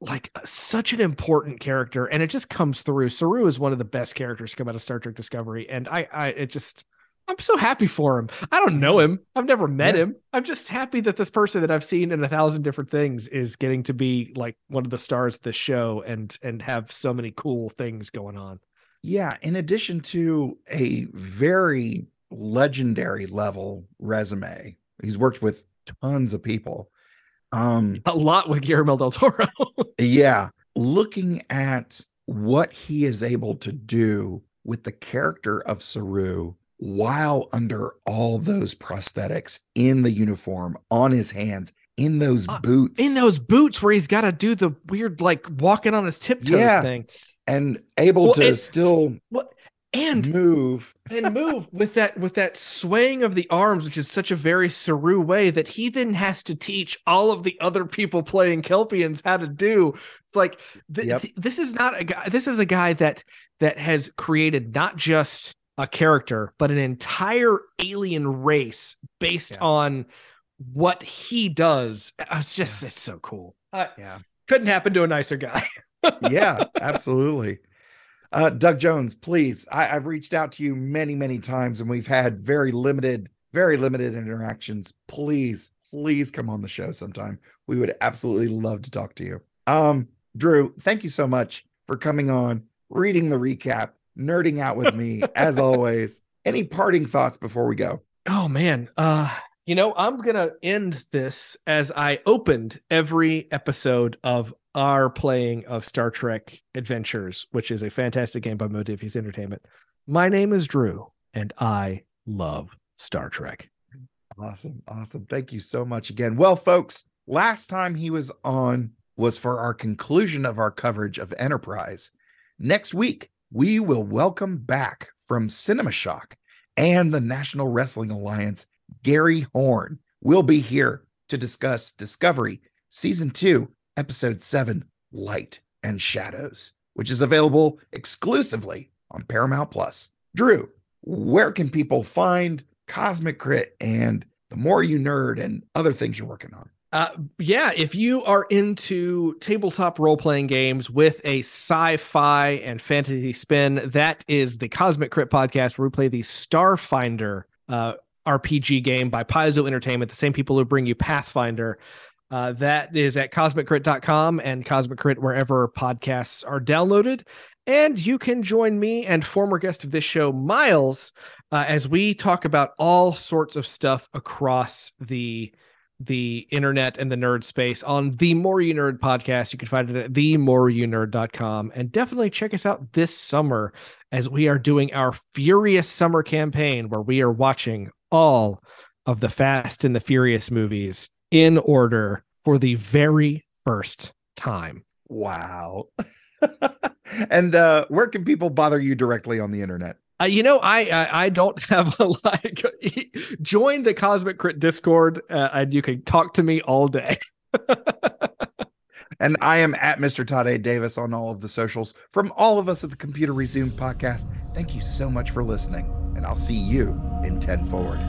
Speaker 7: like such an important character. And it just comes through. Saru is one of the best characters to come out of star trek discovery. And i i it just i'm so happy for him. I don't know him. I've never met
Speaker 2: Yeah.
Speaker 7: him. I'm just happy that this person that i've seen in a thousand different things is getting to be like one of the stars of the show and and have so many cool things going on.
Speaker 2: Yeah, in addition to a very legendary level resume, he's worked with tons of people. Um,
Speaker 7: a lot with guillermo del toro. [LAUGHS]
Speaker 2: Yeah, looking at what he is able to do with the character of Saru while under all those prosthetics in the uniform, on his hands, in those uh, boots,
Speaker 7: in those boots where he's got to do the weird like walking on his tiptoes
Speaker 2: Yeah.
Speaker 7: thing
Speaker 2: and able
Speaker 7: Well,
Speaker 2: to
Speaker 7: and-
Speaker 2: still
Speaker 7: what and
Speaker 2: move. [LAUGHS]
Speaker 7: and move with that with that swaying of the arms which is such a very Saru way that he then has to teach all of the other people playing Kelpians how to do it's like th-
Speaker 2: Yep.
Speaker 7: th- this is not a guy this is a guy that that has created not just a character but an entire alien race based on what he does it's just it's so cool I-
Speaker 2: Yeah.
Speaker 7: couldn't happen to a nicer guy [LAUGHS]
Speaker 2: yeah, absolutely. Uh, Doug Jones, please. I, I've reached out to you many, many times, and we've had very limited, very limited interactions. Please, please come on the show sometime. We would absolutely love to talk to you. Um, Drew, thank you so much for coming on, reading the recap, nerding out with me as always. Any parting thoughts before we go?
Speaker 7: Oh man, uh, you know, I'm gonna end this as I opened every episode of our playing of Star Trek Adventures, which is a fantastic game by Modiphius Entertainment. My name is Drew, and I love Star Trek.
Speaker 2: Awesome. Awesome. Thank you so much again. Well, folks, last time he was on was for our conclusion of our coverage of Enterprise. Next week, we will welcome back from Cinema Shock and the National Wrestling Alliance, Gary Horn. Will be here to discuss Discovery Season 2, Episode 7, Light and Shadows, which is available exclusively on Paramount Plus. Drew, where can people find Cosmic Crit and the more you nerd and other things you're working on?
Speaker 7: Uh, yeah, if you are into tabletop role playing games with a sci fi and fantasy spin, that is the Cosmic Crit podcast where we play the Starfinder uh, RPG game by Paizo Entertainment, the same people who bring you Pathfinder. Uh, that is at cosmiccrit.com and Cosmic Crit wherever podcasts are downloaded. And you can join me and former guest of this show, Miles, uh, as we talk about all sorts of stuff across the the internet and the nerd space on the More You Nerd podcast. You can find it at themoreyounerd.com and definitely check us out this summer as we are doing our Furious Summer campaign where we are watching all of the Fast and the Furious movies in order for the very first time.
Speaker 2: Wow. [LAUGHS] and uh, where can people bother you directly on the internet?
Speaker 7: Uh, you know, I, I, I don't [LAUGHS] have a like. [LAUGHS] Join the Cosmic Crit Discord, uh, and you can talk to me all day. [LAUGHS]
Speaker 2: and I am at Mr. Todd A. Davis on all of the socials. From all of us at the Computer Resume podcast, thank you so much for listening, and I'll see you in ten forward.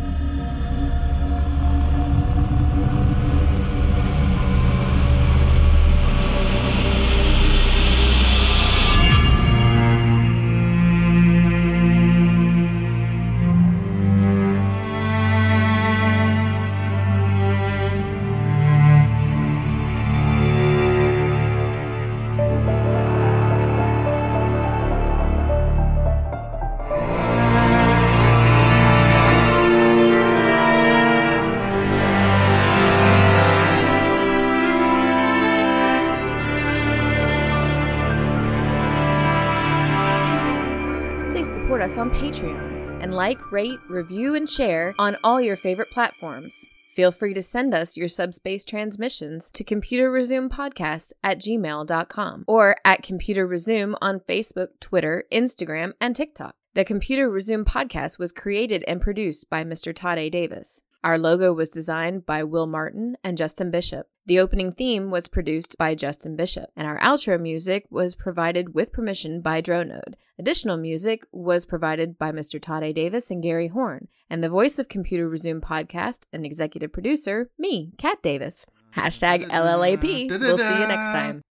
Speaker 13: Rate, review, and share on all your favorite platforms. Feel free to send us your subspace transmissions to computerresumepodcast at gmail.com or at Computer Resume on Facebook, Twitter, Instagram, and TikTok. The Computer Resume podcast was created and produced by Mr. Todd A. Davis. Our logo was designed by Will Martin and Justin Bishop. The opening theme was produced by Justin Bishop, and our outro music was provided with permission by Dronode. Additional music was provided by Mr. Todd A. Davis and Gary Horn, and the voice of Computer Resume podcast and executive producer, me, Kat Davis. Hashtag LLAP. We'll see you next time.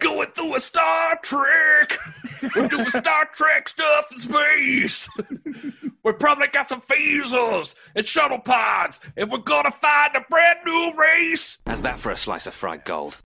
Speaker 12: Going through a Star Trek. We're doing Star Trek stuff in space. [LAUGHS] we probably got some phasers and shuttle pods, and we're gonna find a brand new race.
Speaker 5: How's that for a slice of fried gold?